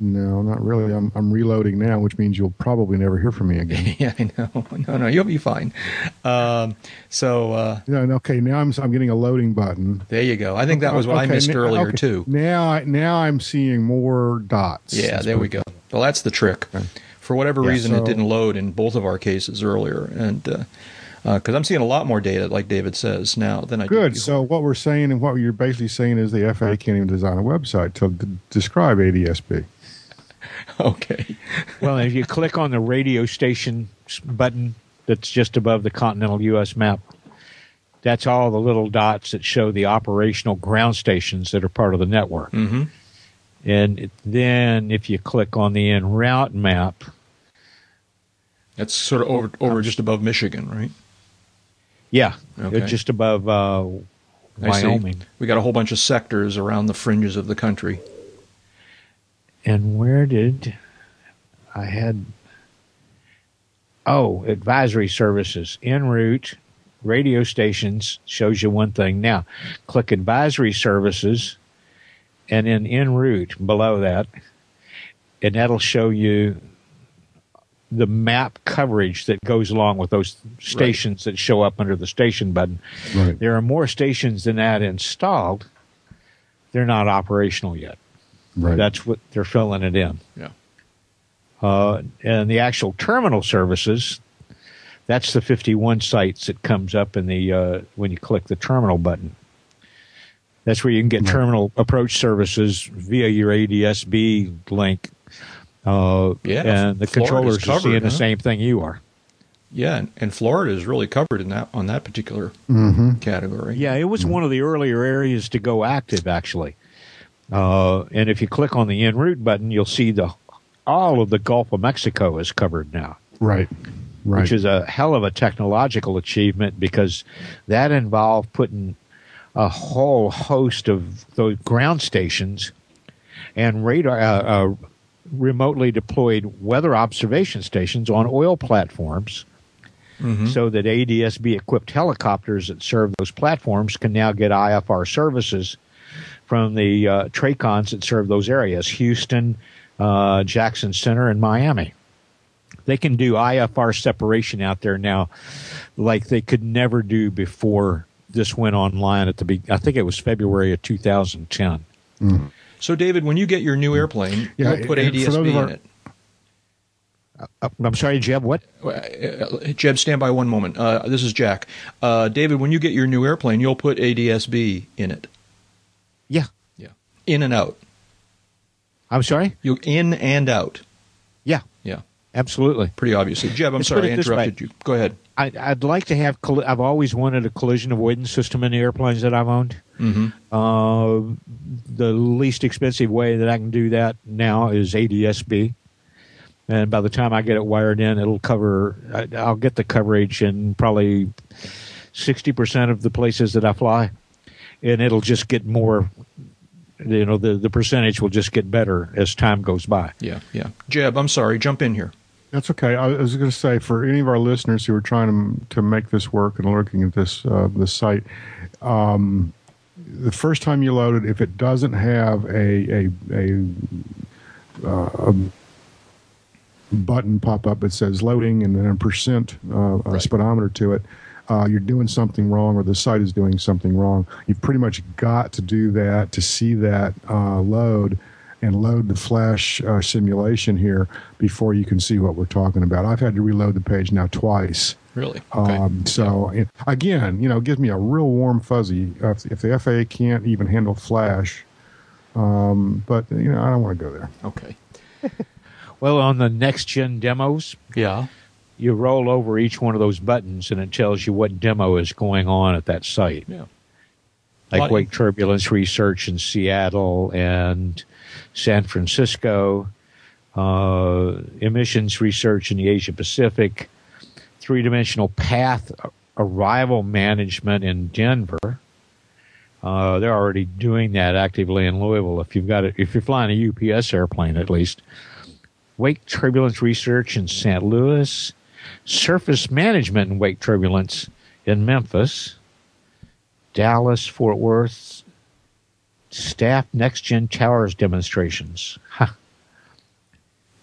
No, not really. I'm I'm reloading now, which means you'll probably never hear from me again. yeah, I know. No, no, you'll be fine. Um, so uh, no, no, okay, now I'm I'm getting a loading button. there you go. I think that was what I missed now- earlier okay. too. Now, I, now I'm seeing more dots. Yeah, there we go. Well, that's the trick. For whatever Yeah, reason, it didn't load in both of our cases earlier, and because I'm seeing a lot more data, like David says now, than I Good. So what we're saying and what you're basically saying is the FAA can't even design a website to d- describe ADSB. okay. well, if you click on the radio station button that's just above the continental U.S. map, that's all the little dots that show the operational ground stations that are part of the network. hmm And it- then if you click on the en route map, That's sort of over over just above Michigan, right? yeah, Okay. just above uh, Wyoming. We got a whole bunch of sectors around the fringes of the country. And where did I had? Oh, advisory services en route, radio stations shows you one thing. Now, click advisory services, and then en route below that, and that'll show you the map coverage that goes along with those stations that show up under the station button. Right. There are more stations than that installed. They're not operational yet. Right. That's what they're filling it in. Yeah. Uh, and the actual terminal services, That's the 51 sites that comes up in the uh, when you click the terminal button. That's where you can get terminal approach services via your ADSB link. Uh, Yeah, and the Florida's controllers are covered, seeing the same thing you are. Yeah, and, and Florida is really covered in that on that particular category. Yeah, it was one of the earlier areas to go active, actually. Uh, and if you click on the en route button, you'll see the all of the Gulf of Mexico is covered now, Right. Right. which is a hell of a technological achievement because that involved putting a whole host of those ground stations and radar uh, uh, remotely deployed weather observation stations on oil platforms so that ADSB equipped helicopters that serve those platforms can now get IFR services from the uh, TRACONs that serve those areas Houston, uh, Jackson Center, and Miami. They can do IFR separation out there now like they could never do before this went online at the be- I think it was February of 2010. So, David, when you get your new airplane, Yeah, you'll put and for those ADSB of our- in it. Uh, I'm sorry, Jeb, what? Uh, Jeb, stand by one moment. Uh, this is Jack. Uh, David, when you get your new airplane, you'll put ADSB in it. Yeah. Yeah, in and out. I'm sorry? You're in and out. Yeah, Yeah, absolutely. pretty obviously. Jeb, I'm Let's sorry I it this way. interrupted you. Go ahead. I, I'd like to have. Colli- I've always wanted a collision avoidance system in the airplanes that I've owned. Mm-hmm. Uh, the least expensive way that I can do that now is ADSB, and by the time I get it wired in, it'll cover. I, I'll get the coverage in probably sixty percent of the places that I fly, and it'll just get more. You know, the the percentage will just get better as time goes by. Yeah, yeah. Jeb, I'm sorry. Jump in here. That's okay. I was going to say for any of our listeners who are trying to to make this work and looking at this uh, this site, um, the first time you load it, if it doesn't have a a, a, uh, a button pop up that says loading and then a percent uh, a speedometer to it, uh, you're doing something wrong or the site is doing something wrong. You've pretty much got to do that to see that uh, load and load the flash uh, simulation here before you can see what we're talking about. I've had to reload the page now twice. Really? Okay. Um, so and again, you know, it gives me a real warm fuzzy uh, if, if the FAA can't even handle flash. Um, but you know, I don't want to go there. okay. Well, on the next gen demos, Yeah. You roll over each one of those buttons and it tells you what demo is going on at that site. Yeah. Like wake turbulence research in Seattle and San Francisco, uh, emissions research in the Asia Pacific, three dimensional path arrival management in Denver. Uh, they're already doing that actively in Louisville. If you've got it, if you're flying a UPS airplane, at least, wake turbulence research in St. Louis, surface management and wake turbulence in Memphis, Dallas, Fort Worth, staff next gen towers demonstrations. Huh.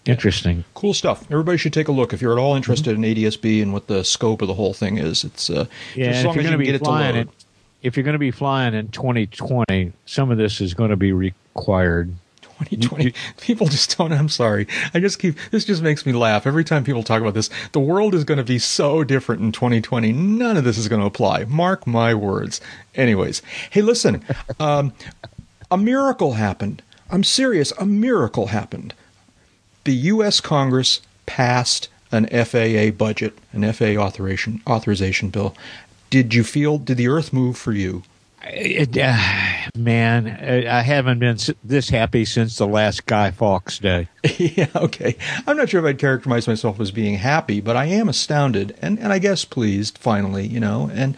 Interesting. Cool stuff. Everybody should take a look if you're at all interested in ADSB and what the scope of the whole thing is. It's uh, Yeah, as long if as you're can going to get be it to flying load. it, if you're going to be flying in 2020, some of this is going to be required. 2020. People just don't. I'm sorry. I just keep. This just makes me laugh every time people talk about this. The world is going to be so different in 2020. None of this is going to apply. Mark my words. Anyways, hey, listen. Um, a miracle happened. I'm serious. A miracle happened. The U.S. Congress passed an FAA budget, an FAA authorization authorization bill. Did you feel? Did the Earth move for you? It, uh, man, I haven't been this happy since the last Guy Fawkes day. yeah, okay. I'm not sure if I'd characterize myself as being happy, but I am astounded and, and I guess pleased, finally, you know. And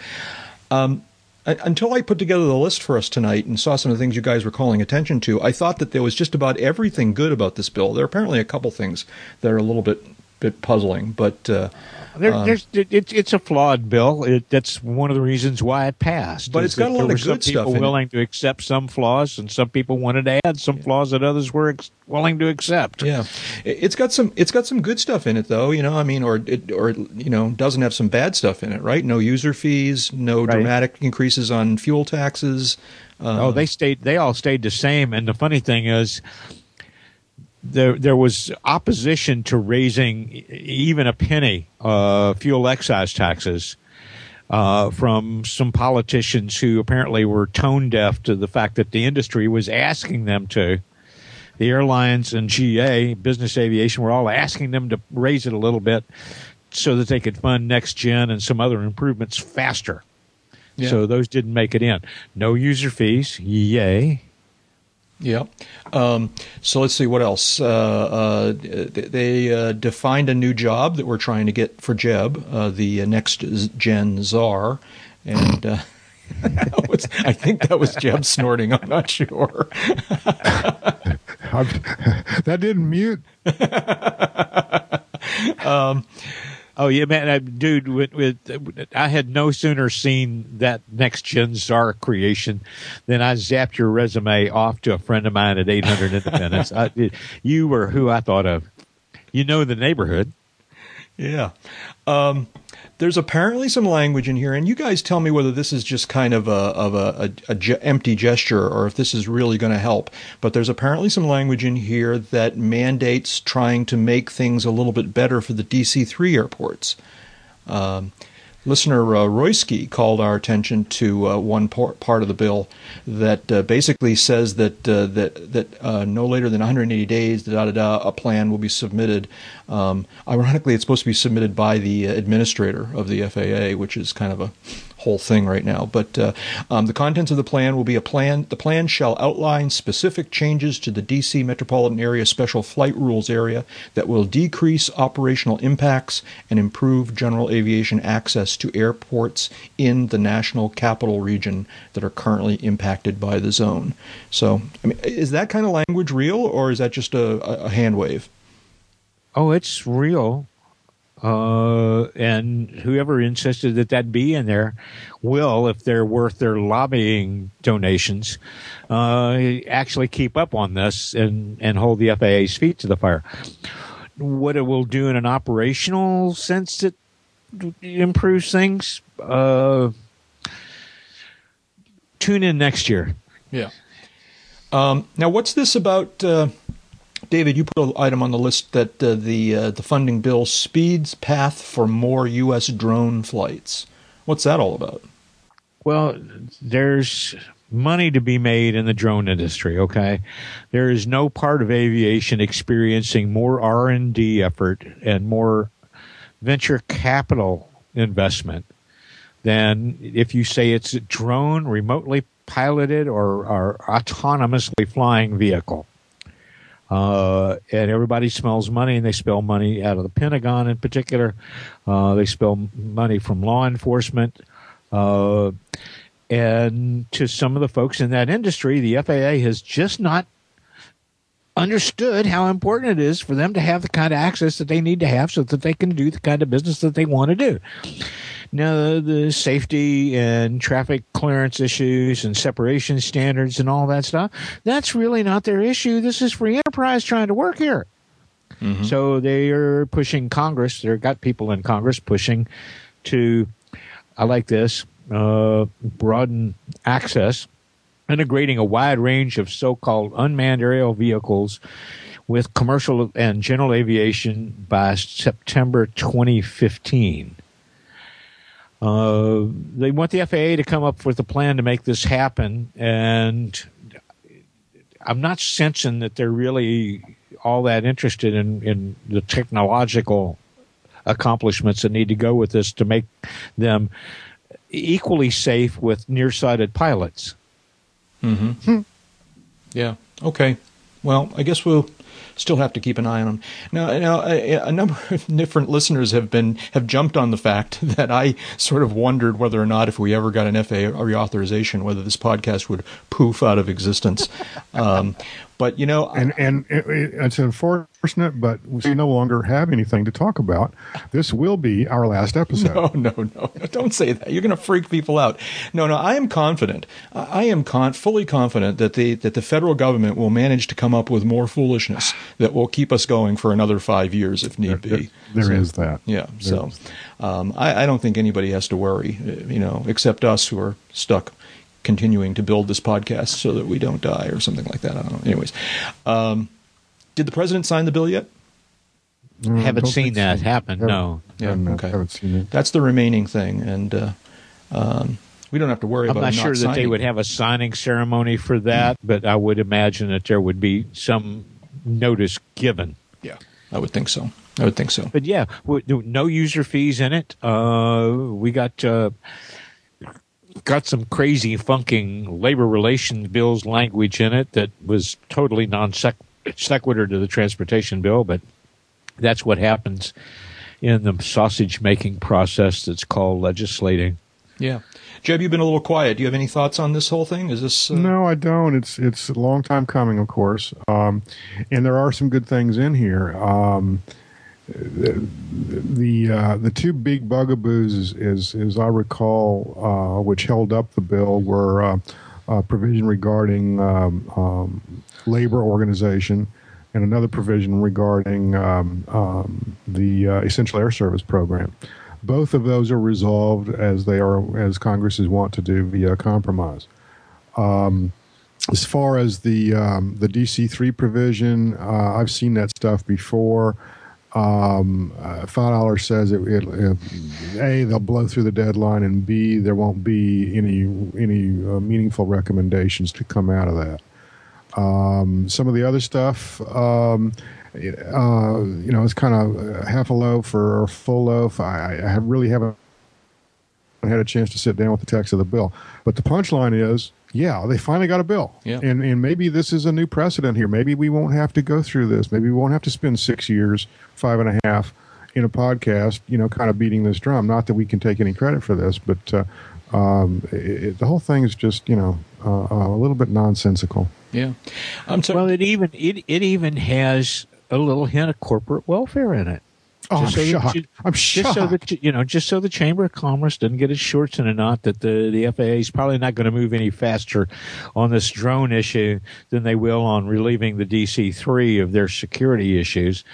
um, until I put together the list for us tonight and saw some of the things you guys were calling attention to, I thought that there was just about everything good about this bill. There are apparently a couple things that are a little bit bit puzzling, but uh, There, Um, there's, it, it's it's a flawed bill. It, that's one of the reasons why it passed. But it's got a lot of good stuff people willing to accept some flaws, and some people wanted to add some flaws that others were ex- willing to accept. Yeah, It- it's got some it's got some good stuff in it though. You know, I mean, or it or you know doesn't have some bad stuff in it, right? No user fees, no Right. dramatic increases on fuel taxes. Uh, oh, they stayed. They all stayed the same. And the funny thing is, there there was opposition to raising even a penny uh, fuel excise taxes uh, from some politicians who apparently were tone deaf to the fact that the industry was asking them to. The airlines and GA, business aviation, were all asking them to raise it a little bit so that they could fund next gen and some other improvements faster. Yeah. So those didn't make it in. No user fees, yay. Yeah. Um, so let's see what else. Uh, uh, they uh, defined a new job that we're trying to get for Jeb, uh, the next gen czar, and. Uh, was, I think that was Jeb snorting. I'm not sure. That didn't mute. Oh yeah, man, I, dude. With, with I had no sooner seen that next gen czar creation than I zapped your resume off to a friend of mine at 800 Independence. I, you were who I thought of. You know the neighborhood. Yeah. Um, there's apparently some language in here, and you guys tell me whether this is just kind of a of a, a, a ge- empty gesture or if this is really going to help. But there's apparently some language in here that mandates trying to make things a little bit better for the DC3 airports. Um, listener uh, Royski called our attention to uh, one par- part of the bill that uh, basically says that uh, that that uh, no later than 180 days, da da da, a plan will be submitted. Um, ironically, it's supposed to be submitted by the administrator of the FAA, which is kind of a whole thing right now. But uh, um, the contents of the plan will be a plan. The plan shall outline specific changes to the DC metropolitan area special flight rules area that will decrease operational impacts and improve general aviation access to airports in the national capital region that are currently impacted by the zone. So, I mean, is that kind of language real, or is that just a, a a hand wave? Oh, it's real. Uh, and whoever insisted that that be in there will, if they're worth their lobbying donations, uh, actually keep up on this and, and hold the FAA's feet to the fire. What it will do in an operational sense that improves things, uh, tune in next year. Yeah. Um, now, what's this about? David, you put an item on the list that uh, the uh, the funding bill speeds path for more U.S. drone flights. What's that all about? Well, there's money to be made in the drone industry. Okay, there is no part of aviation experiencing more R and D effort and more venture capital investment than if you say it's a drone, remotely piloted, or, or autonomously flying vehicle. Uh, and everybody smells money, and they spill money out of the Pentagon in particular. Uh, they spill money from law enforcement. Uh, and to some of the folks in that industry, the FAA has just not understood how important it is for them to have the kind of access that they need to have so that they can do the kind of business that they want to do. Now, the safety and traffic clearance issues and separation standards and all that stuff, that's really not their issue. This is free enterprise trying to work here. So they are pushing Congress. They've got people in Congress pushing to, I like this, uh, broaden access, integrating a wide range of so-called unmanned aerial vehicles with commercial and general aviation by September 2015. Uh, they want the FAA to come up with a plan to make this happen, and I'm not sensing that they're really all that interested in, in the technological accomplishments that need to go with this to make them equally safe with nearsighted pilots. Hmm. Yeah. Okay. Well, I guess we'll still have to keep an eye on them. Now, now a, a number of different listeners have been have jumped on the fact that I sort of wondered whether or not if we ever got an FAA reauthorization, whether this podcast would poof out of existence. Um, but you know, and and it, it- it's unfortunate, but we no longer have anything to talk about. This will be our last episode. No, no, no, no! Don't say that. You're going to freak people out. No, no. I am confident. I am con- fully confident that the that the federal government will manage to come up with more foolishness that will keep us going for another five years if need There- be. there is So, that. Yeah. There So, um, I, I don't think anybody has to worry. You know, except us who are stuck continuing to build this podcast so that we don't die or something like that. I don't know. Anyways. Um, Did the president sign the bill yet? No, I haven't don't seen that so. happen. Haven't- No. Yeah, haven't, uh, okay. haven't seen it. That's the remaining thing, and uh, um, we don't have to worry I'm about. not him sure that they would have a signing ceremony for that, but I would imagine that there would be some notice given. Yeah, I would think so. I would think so. But yeah, no user fees in it. Uh, we got uh, got some crazy funking labor relations bills language in it that was totally non seq- sequitur to the transportation bill, but that's what happens in the sausage making process that's called legislating. Yeah, Jeb, you've been a little quiet. Do you have any thoughts on this whole thing? Is this uh, No, I don't. It's it's a long time coming, of course, um, and there are some good things in here. Um, the the, uh, the two big bugaboos, is, is as I recall, uh, which held up the bill, were uh, uh, provision regarding um, um, labor organization, and another provision regarding um, um, the uh, essential air service program. Both of those are resolved as they are as Congresses want to do via compromise as far as the um, the DC three provision, uh, I've seen that stuff before. Um, uh, dollars says it, it, it. A, they'll blow through the deadline, and B, there won't be any any uh, meaningful recommendations to come out of that. Um, some of the other stuff, um, uh, you know, it's kind of half a loaf or a full loaf. I, I have really haven't had a chance to sit down with the text of the bill. But the punchline is, yeah, they finally got a bill. Yeah. And and maybe this is a new precedent here. Maybe we won't have to go through this. Maybe we won't have to spend six years, five and a half, in a podcast, you know, kind of beating this drum. Not that we can take any credit for this, but uh, um, it, it- the whole thing is just, you know, uh, uh, a little bit nonsensical. Yeah, um, I'm sorry. Well, it even it, it even has a little hint of corporate welfare in it. Oh, I'm Just so shocked. you- I'm just so shocked. that you know, just so the Chamber of Commerce doesn't get its shorts in a knot that the the FAA is probably not going to move any faster on this drone issue than they will on relieving the DC three of their security issues.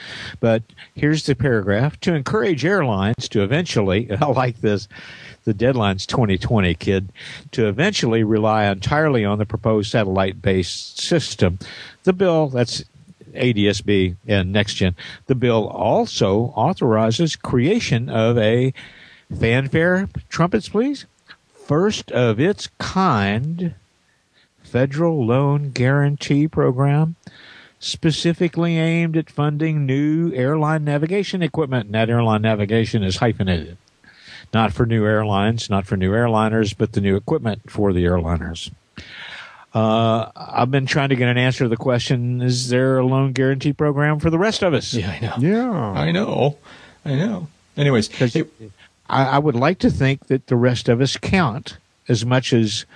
But here's the paragraph: to encourage airlines to eventually, I like this. The deadline's 2020, kid. To eventually rely entirely on the proposed satellite-based system, the bill that's ADSB and NextGen. The bill also authorizes creation of a fanfare trumpets, please. First of its kind federal loan guarantee program specifically aimed at funding new airline navigation equipment. And that airline navigation is hyphenated. Not for new airlines, not for new airliners, but the new equipment for the airliners. Uh, I've been trying to get an answer to the question: Is there a loan guarantee program for the rest of us? yeah, I know. Yeah. I know. I know. Anyways, hey, I, I would like to think that the rest of us count as much as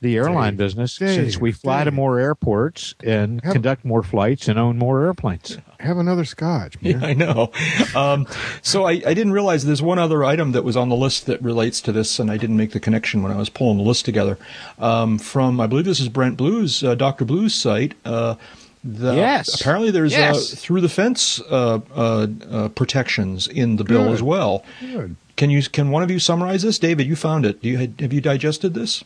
the airline Dave, business, Dave, since we fly to more airports and Have- conduct more flights and own more airplanes. Have another scotch, man. Yeah, I know. Um, so I, I didn't realize there's one other item that was on the list that relates to this, and I didn't make the connection when I was pulling the list together. Um, from I believe this is Brent Blue's uh, Doctor Blue's site. Uh, the, Yes. Apparently, there's Yes. uh, through the fence uh, uh, uh, protections in the bill Good. as well. Good. Can you can one of you summarize this, David? You found it. Do you have you digested this?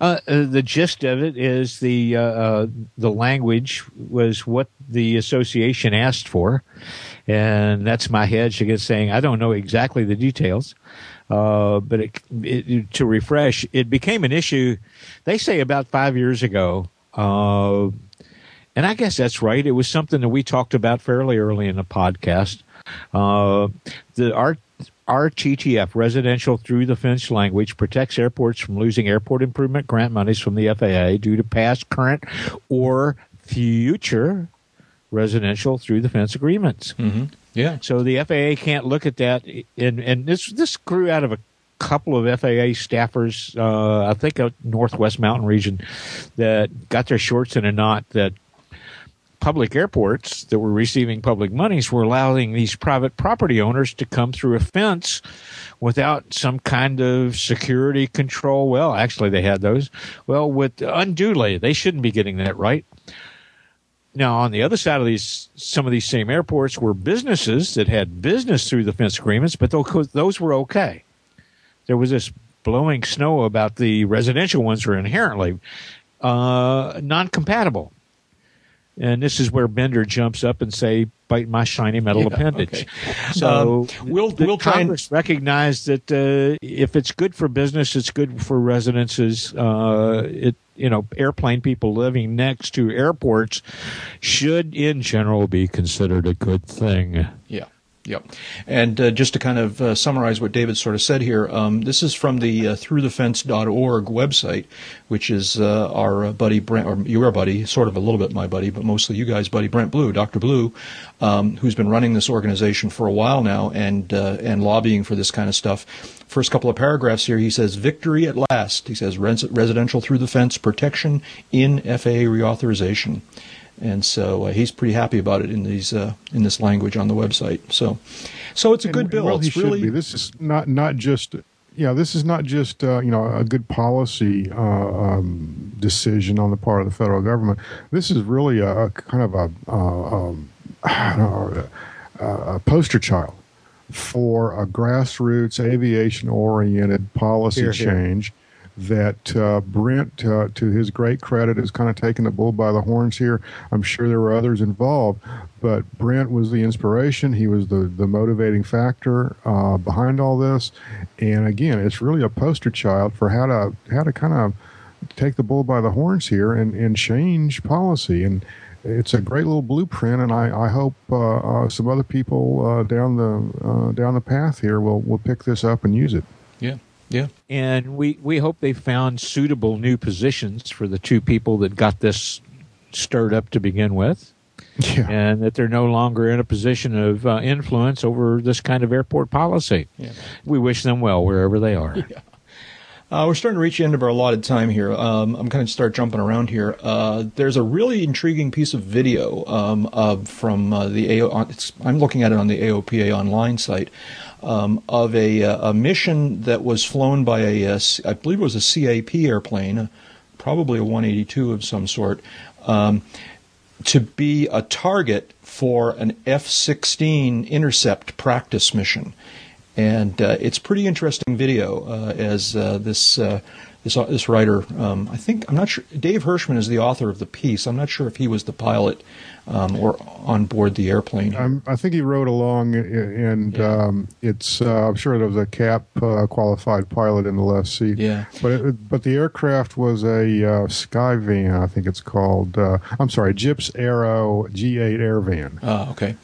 Uh, uh, the gist of it is the uh, uh, the language was what the association asked for, and that's my hedge against saying I don't know exactly the details. Uh, but it, it, to refresh, it became an issue. They say about five years ago, and I guess that's right. It was something that we talked about fairly early in the podcast. The our RTTF, residential through the fence language, protects airports from losing airport improvement grant monies from the FAA due to past, current, or future residential through the fence agreements. Mm-hmm. Yeah. So the FAA can't look at that, and and this this grew out of a couple of FAA staffers, uh, I think a Northwest Mountain region, that got their shorts in a knot that public airports that were receiving public monies were allowing these private property owners to come through a fence without some kind of security control. Well, actually, they had those. Well, with unduly, they shouldn't be getting that right. Now, on the other side of these, some of these same airports were businesses that had business through the fence agreements, but those, were okay. There was this blowing snow about the residential ones were inherently uh, non-compatible. And this is where Bender jumps up and say, "Bite my shiny metal Yeah, appendage." okay. So Um, we'll- we'll try and- recognize that uh, if it's good for business, it's good for residences. Uh, it you know, airplane people living next to airports should, in general, be considered a good thing. Yeah. Yep. And uh, just to kind of uh, summarize what David sort of said here, um, this is from the uh, throughthefence.org website, which is uh, our uh, buddy Brent, or your buddy, sort of a little bit my buddy, but mostly you guys' buddy, Brent Blue, Dr. Blue, um, who's been running this organization for a while now and uh, and lobbying for this kind of stuff. First couple of paragraphs here, he says, "Victory at last." He says, Res- "Residential through the fence protection in FAA reauthorization." And so uh, he's pretty happy about it in these uh, in this language on the website. So, so it's a good And- bill. Well, it's should really be. This is not not just yeah. This is not just uh, you know a good policy uh, um, decision on the part of the federal government. This is really a, a kind of a, uh, um, I know, a, a poster child for a grassroots aviation oriented policy Here, here. change. That uh, Brent, uh, to his great credit, has kind of taken the bull by the horns here. I'm sure there were others involved, but Brent was the inspiration. He was the, the motivating factor uh, behind all this. And again, it's really a poster child for how to how to kind of take the bull by the horns here and, and change policy. And it's a great little blueprint. And I, I hope uh, uh, some other people uh, down the down the path here will will pick this up and use it. Yeah, yeah, and we we hope they found suitable new positions for the two people that got this stirred up to begin with, Yeah. and that they're no longer in a position of uh, influence over this kind of airport policy. Yeah. We wish them well wherever they are. Uh, we're starting to reach the end of our allotted time here. Um, I'm going to start jumping around here. Uh, there's a really intriguing piece of video um, uh, from uh, the AO. It's, I'm looking at it on the AOPA online site um, of a, uh, a mission that was flown by a, uh, believe it was a CAP airplane, uh, probably a 182 of some sort. Um, to be a target for an F 16 intercept practice mission. And uh, it's pretty interesting video uh, as uh, this. This, this writer, um, I think, I'm not sure. Dave Hirschman is the author of the piece. I'm not sure if he was the pilot um, or on board the airplane. I'm, I think he rode along, and Yeah. um, it's. Uh, I'm sure there was a cap uh, qualified pilot in the left seat. Yeah. but it, but the aircraft was a uh, Skyvan, I think it's called. Uh, I'm sorry, GippsAero G8 Air Van. Ah, okay.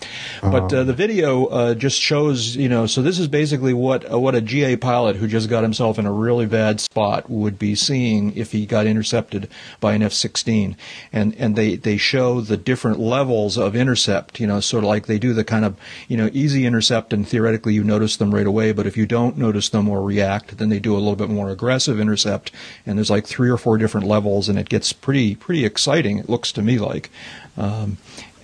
But uh, the video uh, just shows, you know, so this is basically what uh, what a GA pilot who just got himself in a really bad spot would be seeing if he got intercepted by an F-16, and and they they show the different levels of intercept, you know, sort of like they do the kind of you know easy intercept, and theoretically you notice them right away, but if you don't notice them or react, then they do a little bit more aggressive intercept, and there's like three or four different levels, and it gets pretty pretty exciting. It looks to me like. Um,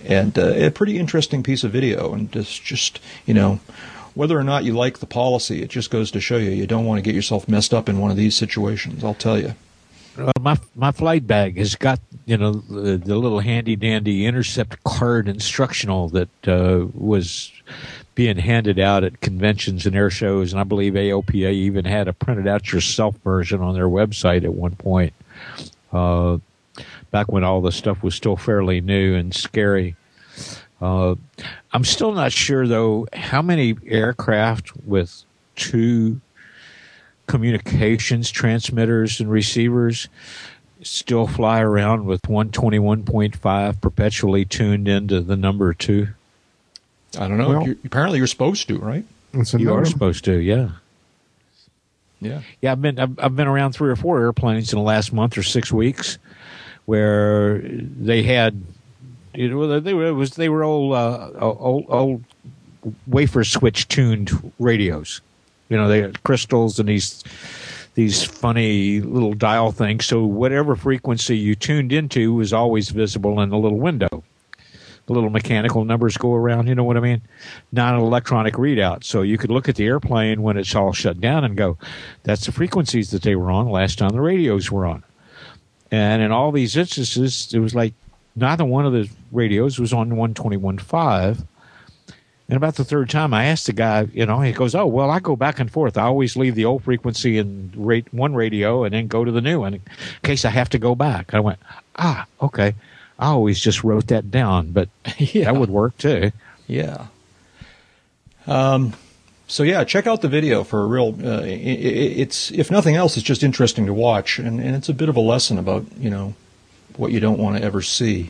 and uh, a pretty interesting piece of video. And just, just you know, whether or not you like the policy, it just goes to show you you don't want to get yourself messed up in one of these situations. I'll tell you. My my flight bag has got you know the, the little handy dandy intercept card instructional that uh, was being handed out at conventions and air shows, and I believe AOPA even had a printed out yourself version on their website at one point. Uh, back when all the stuff was still fairly new and scary. Uh, I'm still not sure though how many aircraft with two communications transmitters and receivers still fly around with 121.5 perpetually tuned into the number two. I don't know. Well- you're, apparently, you're supposed to, right? It's a You are supposed to, yeah. Yeah. Yeah, I've been I've, I've been around three or four airplanes in the last month or six weeks, where they had, you know, they were it was they were old uh, old, old wafer switch tuned radios. You know, they had crystals and these these funny little dial things. So whatever frequency you tuned into was always visible in the little window. The little mechanical numbers go around. You know what I mean? Not an electronic readout. So you could look at the airplane when it's all shut down and go, "That's the frequencies that they were on last time the radios were on." And in all these instances, it was like neither one of the radios was on 121.5. And about the third time, I asked the guy, you know, he goes, "Oh, well, I go back and forth. I always leave the old frequency in rate one radio and then go to the new one in case I have to go back." I went, "Ah, okay." I always just wrote that down, but Yeah. that would work too. Yeah. Um, so yeah, check out the video for a real. Uh, i i it's if nothing else, it's just interesting to watch, and, and it's a bit of a lesson about you know what you don't want to ever see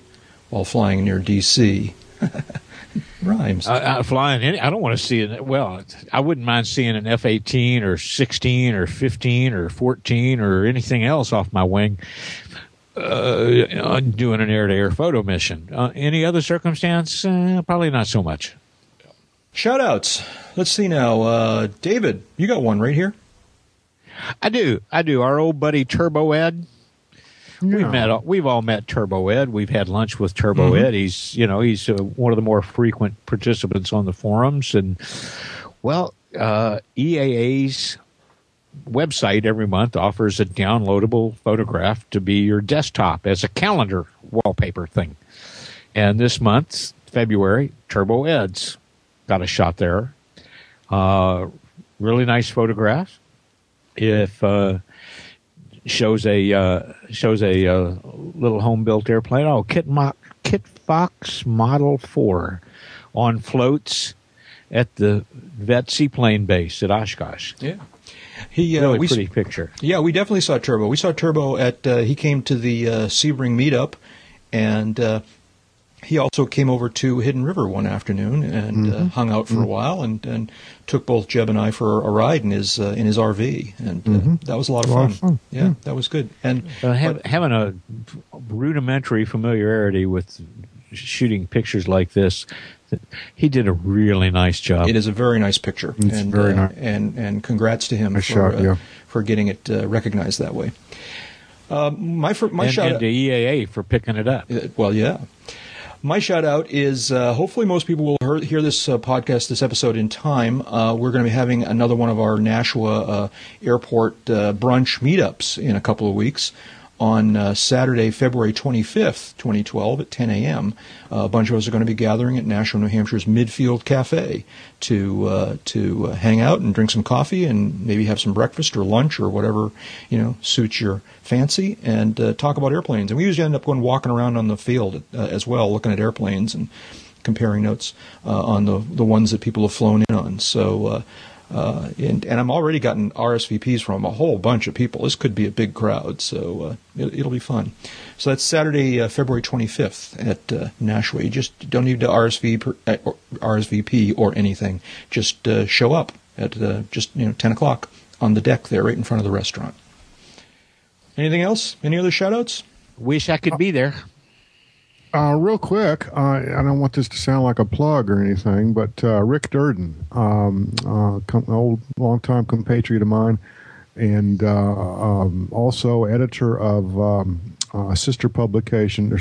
while flying near DC. Rhymes. I, I flying any, I don't want to see it. Well, I wouldn't mind seeing an F eighteen or sixteen or fifteen or fourteen or anything else off my wing. Uh, doing an air-to-air photo mission. Uh, any other circumstance? Uh, probably not so much. Shout outs. Let's see now. Uh, David, you got one right here. I do. I do. Our old buddy Turbo Ed. We've met. We've all met Turbo Ed. We've had lunch with Turbo Ed. He's, you know, he's uh, one of the more frequent participants on the forums. And well, uh, EAA's website every month offers a downloadable photograph to be your desktop as a calendar wallpaper thing. And this month, February, Turbo Ed's got a shot there. Uh, really nice photograph. If uh, shows a uh, shows a uh, little home built airplane. Oh, Kit Mo- Kit Fox Model Four on floats at the Vette Seaplane Base at Oshkosh. Yeah. He uh, Really we, pretty picture. Yeah, we definitely saw Turbo. We saw Turbo at uh, he came to the uh, Sebring meetup, and uh, he also came over to Hidden River one afternoon and uh, hung out for a while, and, and took both Jeb and I for a ride in his uh, in his RV, and uh, that was a lot of A lot fun. of fun, Yeah, that was good. And Uh, have, but- having a rudimentary familiarity with shooting pictures like this, he did a really nice job. It is a very nice picture, It's and very uh, nice. and and congrats to him Nice for shot, uh, yeah. for getting it uh, recognized that way. Uh, my fir- my and, shout and out, to EAA for picking it up. Uh, Well, yeah. My shout out is uh, hopefully most people will hear, hear this uh, podcast, this episode in time. Uh, we're going to be having another one of our Nashua uh, Airport uh, brunch meetups in a couple of weeks on uh, Saturday, February 25th, 2012 at 10 a.m. Uh, a bunch of us are going to be gathering at Nashua New Hampshire's Midfield Cafe to uh, to uh, hang out and drink some coffee and maybe have some breakfast or lunch or whatever you know suits your fancy and uh, talk about airplanes. And we usually end up going walking around on the field uh, as well, looking at airplanes and comparing notes on the the ones that people have flown in on. So. Uh, and, and I'm already gotten RSVPs from a whole bunch of people. This could be a big crowd, so uh, it, it'll be fun. So that's Saturday, uh, February 25th at uh, Nashua. You just don't need to RSV per, uh, or RSVP or anything. Just uh, show up at just you know 10 o'clock on the deck there, right in front of the restaurant. Anything else? Any other shout-outs? Wish I could be there. Uh, real quick, uh, I don't want this to sound like a plug or anything, but uh, Rick Durden, um, uh, com- old longtime compatriot of mine, and uh, um, also editor of um, a sister publication,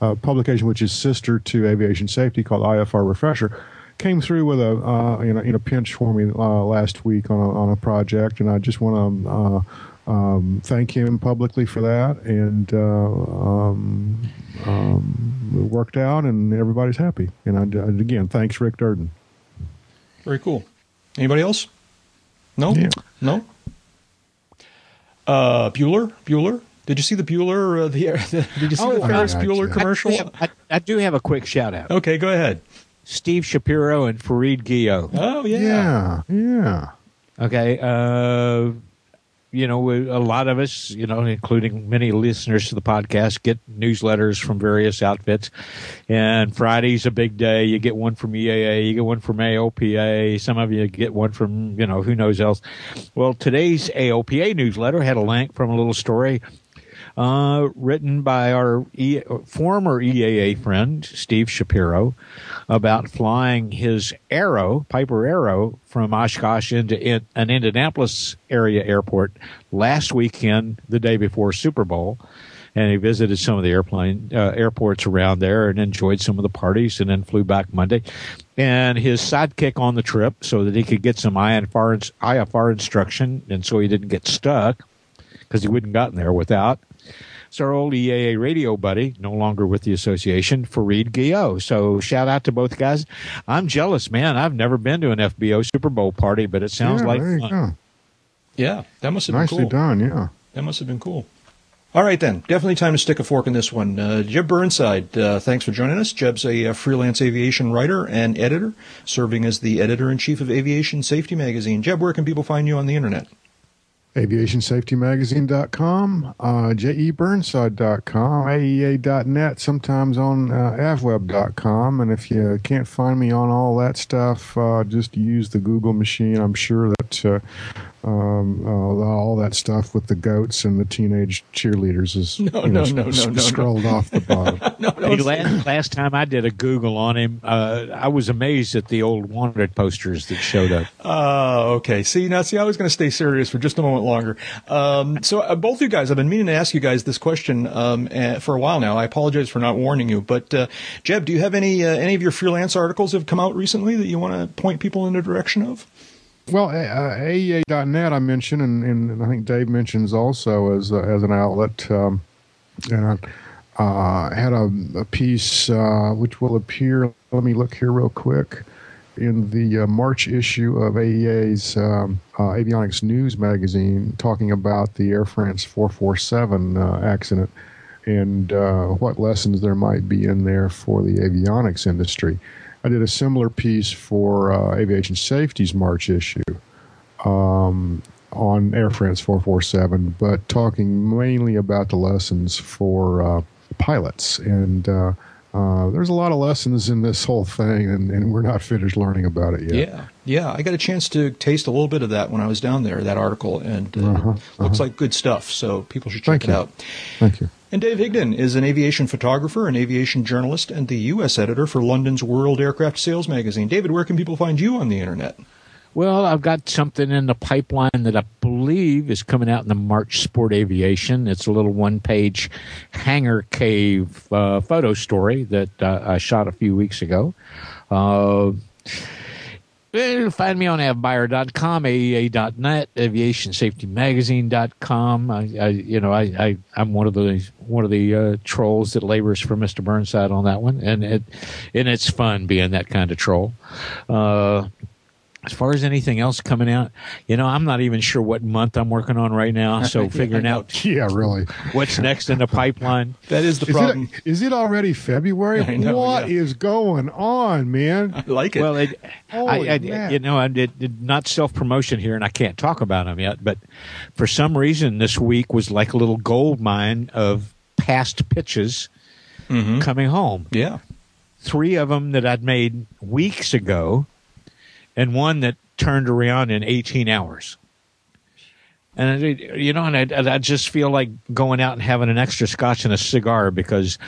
a publication which is sister to aviation safety called IFR Refresher, came through with a uh, you know in a pinch for me uh, last week on a, on a project, and I just want to. Um, thank him publicly for that, and uh, um, um, it worked out, and everybody's happy. And I, I- again, thanks, Rick Durden. Very cool. Anybody else? No? Yeah. No? Uh, Bueller? Bueller? Did you see the Bueller? Uh, the, the Did you see the Oh, Ferris I- Bueller I- commercial? I, I, I do have a quick shout out. okay, go ahead. Steve Shapiro and Fareed Gio. Oh yeah. Yeah, yeah. Okay. Uh, you know, a lot of us, you know, including many listeners to the podcast, get newsletters from various outfits. And Friday's a big day. You get one from EAA, you get one from AOPA. Some of you get one from, you know, who knows else. Well, today's AOPA newsletter had a link from a little story uh, written by our e- former EAA friend Steve Shapiro about flying his Arrow Piper Arrow from Oshkosh into in, an Indianapolis area airport last weekend, the day before Super Bowl. And he visited some of the airplane uh, airports around there and enjoyed some of the parties, and then flew back Monday. And his sidekick on the trip, so that he could get some IFR, IFR instruction, and so he didn't get stuck because he wouldn't gotten there without. It's our old EAA radio buddy, no longer with the association, Fareed Gio. So shout out to both guys. I'm jealous, man. I've never been to an FBO Super Bowl party, but it sounds yeah, like there fun. Yeah, that must have Nicely been cool. done. Yeah. That must have been cool. All right, then. Definitely time to stick a fork in this one. Uh, Jeb Burnside, uh, thanks for joining us. Jeb's a, uh, freelance aviation writer and editor, serving as the editor in chief of Aviation Safety Magazine. Jeb, where can people find you on the internet? aviationsafetymagazine.com, uh, jeburnside.com, aea.net, sometimes on uh, avweb.com. And if you can't find me on all that stuff, uh, just use the Google machine. I'm sure that uh, um, uh, all that stuff with the goats and the teenage cheerleaders is No, you know, no, no, s- no, no, scrolled off the bottom. Hey, last, last time I did a Google on him, uh, I was amazed at the old wanted posters that showed up. Uh, okay. See, now, see, I was going to stay serious for just a moment longer. Um, so, uh, both you guys, I've been meaning to ask you guys this question um, uh, for a while now. I apologize for not warning you, but uh, Jeb, do you have any uh, any of your freelance articles have come out recently that you want to point people in the direction of? Well, uh, AEA.net I mentioned, and, and I think Dave mentions also as uh, as an outlet. Um, and I uh, had a, a piece uh, which will appear. Let me look here real quick in the uh, March issue of AEA's um, uh, Avionics News magazine, talking about the Air France 447 uh, accident and uh, what lessons there might be in there for the avionics industry. I did a similar piece for uh, Aviation Safety's March issue um, on Air France 447, but talking mainly about the lessons for uh, pilots. And uh, there's a lot of lessons in this whole thing, and, and we're not finished learning about it yet. Yeah, yeah. I got a chance to taste a little bit of that when I was down there. That article and uh, Uh-huh, looks like good stuff. So people should check Thank it you. out. Thank you. And Dave Higdon is an aviation photographer, an aviation journalist, and the U.S. editor for London's World Aircraft Sales magazine. David, where can people find you on the internet? Well, I've got something in the pipeline that I believe is coming out in the March Sport Aviation. It's a little one page hangar cave uh, photo story that uh, I shot a few weeks ago. Uh, eh, find me on avbuyer.com, aea.net, aviationsafetymagazine.com. I, I, you know, I, I, I'm one of the one of the uh, trolls that labors for Mr. Burnside on that one, and it, and it's fun being that kind of troll. Uh, as far as anything else coming out, you know, I'm not even sure what month I'm working on right now. So figuring out Yeah, really. what's next in the pipeline. That is the Is problem. it, is it already February? I know, What yeah. is going on, man? I like it. Well, it, Holy I, I, you know, I did, did not self promotion here, and I can't talk about them yet. But for some reason, this week was like a little gold mine of past pitches mm-hmm. coming home. yeah. Three of them that I'd made weeks ago, and one that turned around in 18 hours. And I, you know, and I, I just feel like going out and having an extra scotch and a cigar because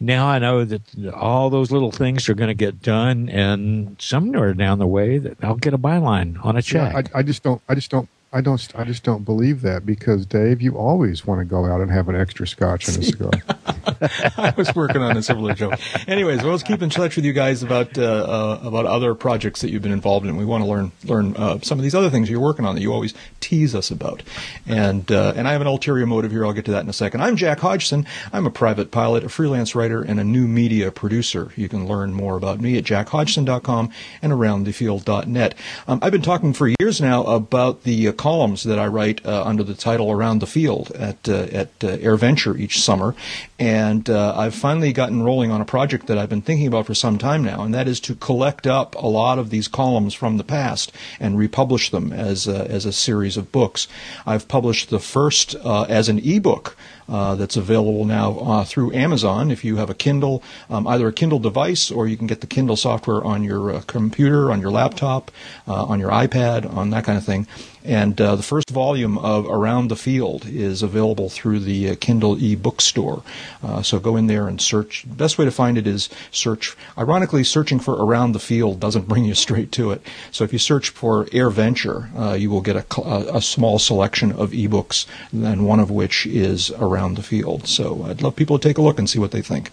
now I know that all those little things are going to get done, and somewhere down the way that I'll get a byline on a check. Yeah, I, I just don't. I just don't. I don't. I just don't believe that because Dave, you always want to go out and have an extra scotch and a cigar. I was working on a similar joke. Anyways, well, let's keep in touch with you guys about uh, uh, about other projects that you've been involved in. We want to learn learn uh, some of these other things you're working on that you always tease us about. And uh, and I have an ulterior motive here. I'll get to that in a second. I'm Jack Hodgson. I'm a private pilot, a freelance writer, and a new media producer. You can learn more about me at jackhodgson.com and aroundthefield.net. Um, I've been talking for years now about the uh, columns that I write uh, under the title "Around the Field" at uh, at uh, AirVenture each summer, and uh, I've finally gotten rolling on a project that I've been thinking about for some time now, and that is to collect up a lot of these columns from the past and republish them as a, as a series of books. I've published the first uh, as an ebook. Uh, that's available now uh, through Amazon. If you have a Kindle, um, either a Kindle device or you can get the Kindle software on your uh, computer, on your laptop, uh, on your iPad, on that kind of thing. And uh, the first volume of Around the Field is available through the uh, Kindle e-book store. Uh, so go in there and search. The best way to find it is search. Ironically, searching for Around the Field doesn't bring you straight to it. So if you search for AirVenture, uh, you will get a, a, a small selection of ebooks, and one of which is Around the Field. So I'd love people to take a look and see what they think.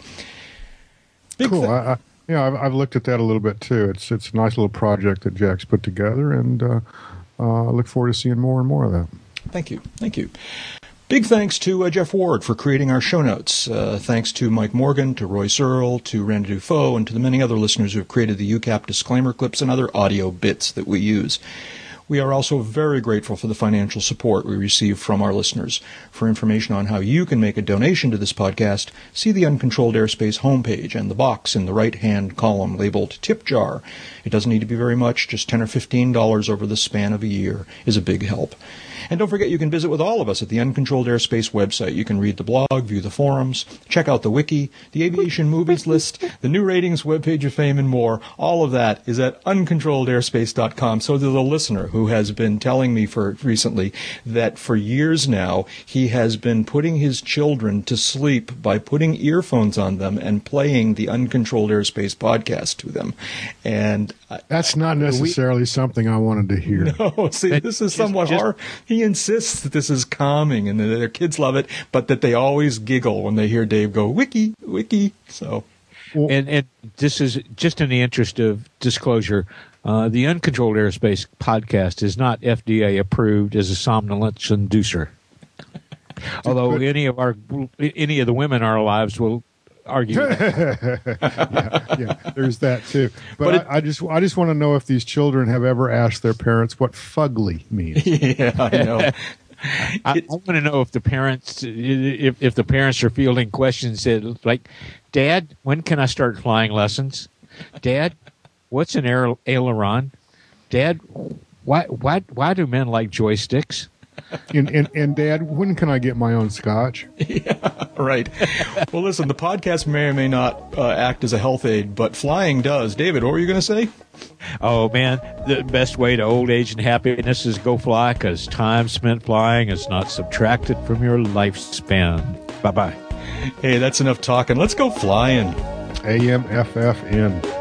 Big cool. I, I, yeah, I've, I've looked at that a little bit too. It's it's a nice little project that Jack's put together, and uh, I look forward to seeing more and more of that. Thank you. Thank you. Big thanks to uh, Jeff Ward for creating our show notes. Uh, thanks to Mike Morgan, to Roy Searle, to Randy Dufault, and to the many other listeners who have created the UCAP disclaimer clips and other audio bits that we use. We are also very grateful for the financial support we receive from our listeners. For information on how you can make a donation to this podcast, see the Uncontrolled Airspace homepage and the box in the right-hand column labeled Tip Jar. It doesn't need to be very much, just 10 or 15 dollars over the span of a year is a big help. And don't forget you can visit with all of us at the Uncontrolled Airspace website. You can read the blog, view the forums, check out the wiki, the aviation movies list, the new ratings, webpage of fame, and more. All of that is at uncontrolledairspace.com. So there's a listener who has been telling me for recently that for years now he has been putting his children to sleep by putting earphones on them and playing the Uncontrolled Airspace podcast to them. And That's not necessarily something I wanted to hear. Oh, see, this is somewhat just- hard. He insists that this is calming and that their kids love it, but that they always giggle when they hear Dave go wiki wiki. So and and this is just in the interest of disclosure. Uh, the Uncontrolled Airspace podcast is not FDA approved as a somnolence inducer. Although any of our any of the women in our lives will argue. that. yeah, there's that too. But, But it- I, I just I just want to know if these children have ever asked their parents what fugly means. yeah, I know. I, I want to know if the parents if if the parents are fielding questions that like, Dad, when can I start flying lessons? Dad, what's an aileron? Dad, why why why do men like joysticks? And, and and Dad, when can I get my own scotch? right. Well, listen, the podcast may or may not uh, act as a health aid, but flying does. David, what were you going to say? Oh man, the best way to old age and happiness is go fly because time spent flying is not subtracted from your lifespan. Bye bye. Hey, that's enough talking. Let's go flying. AMFFN.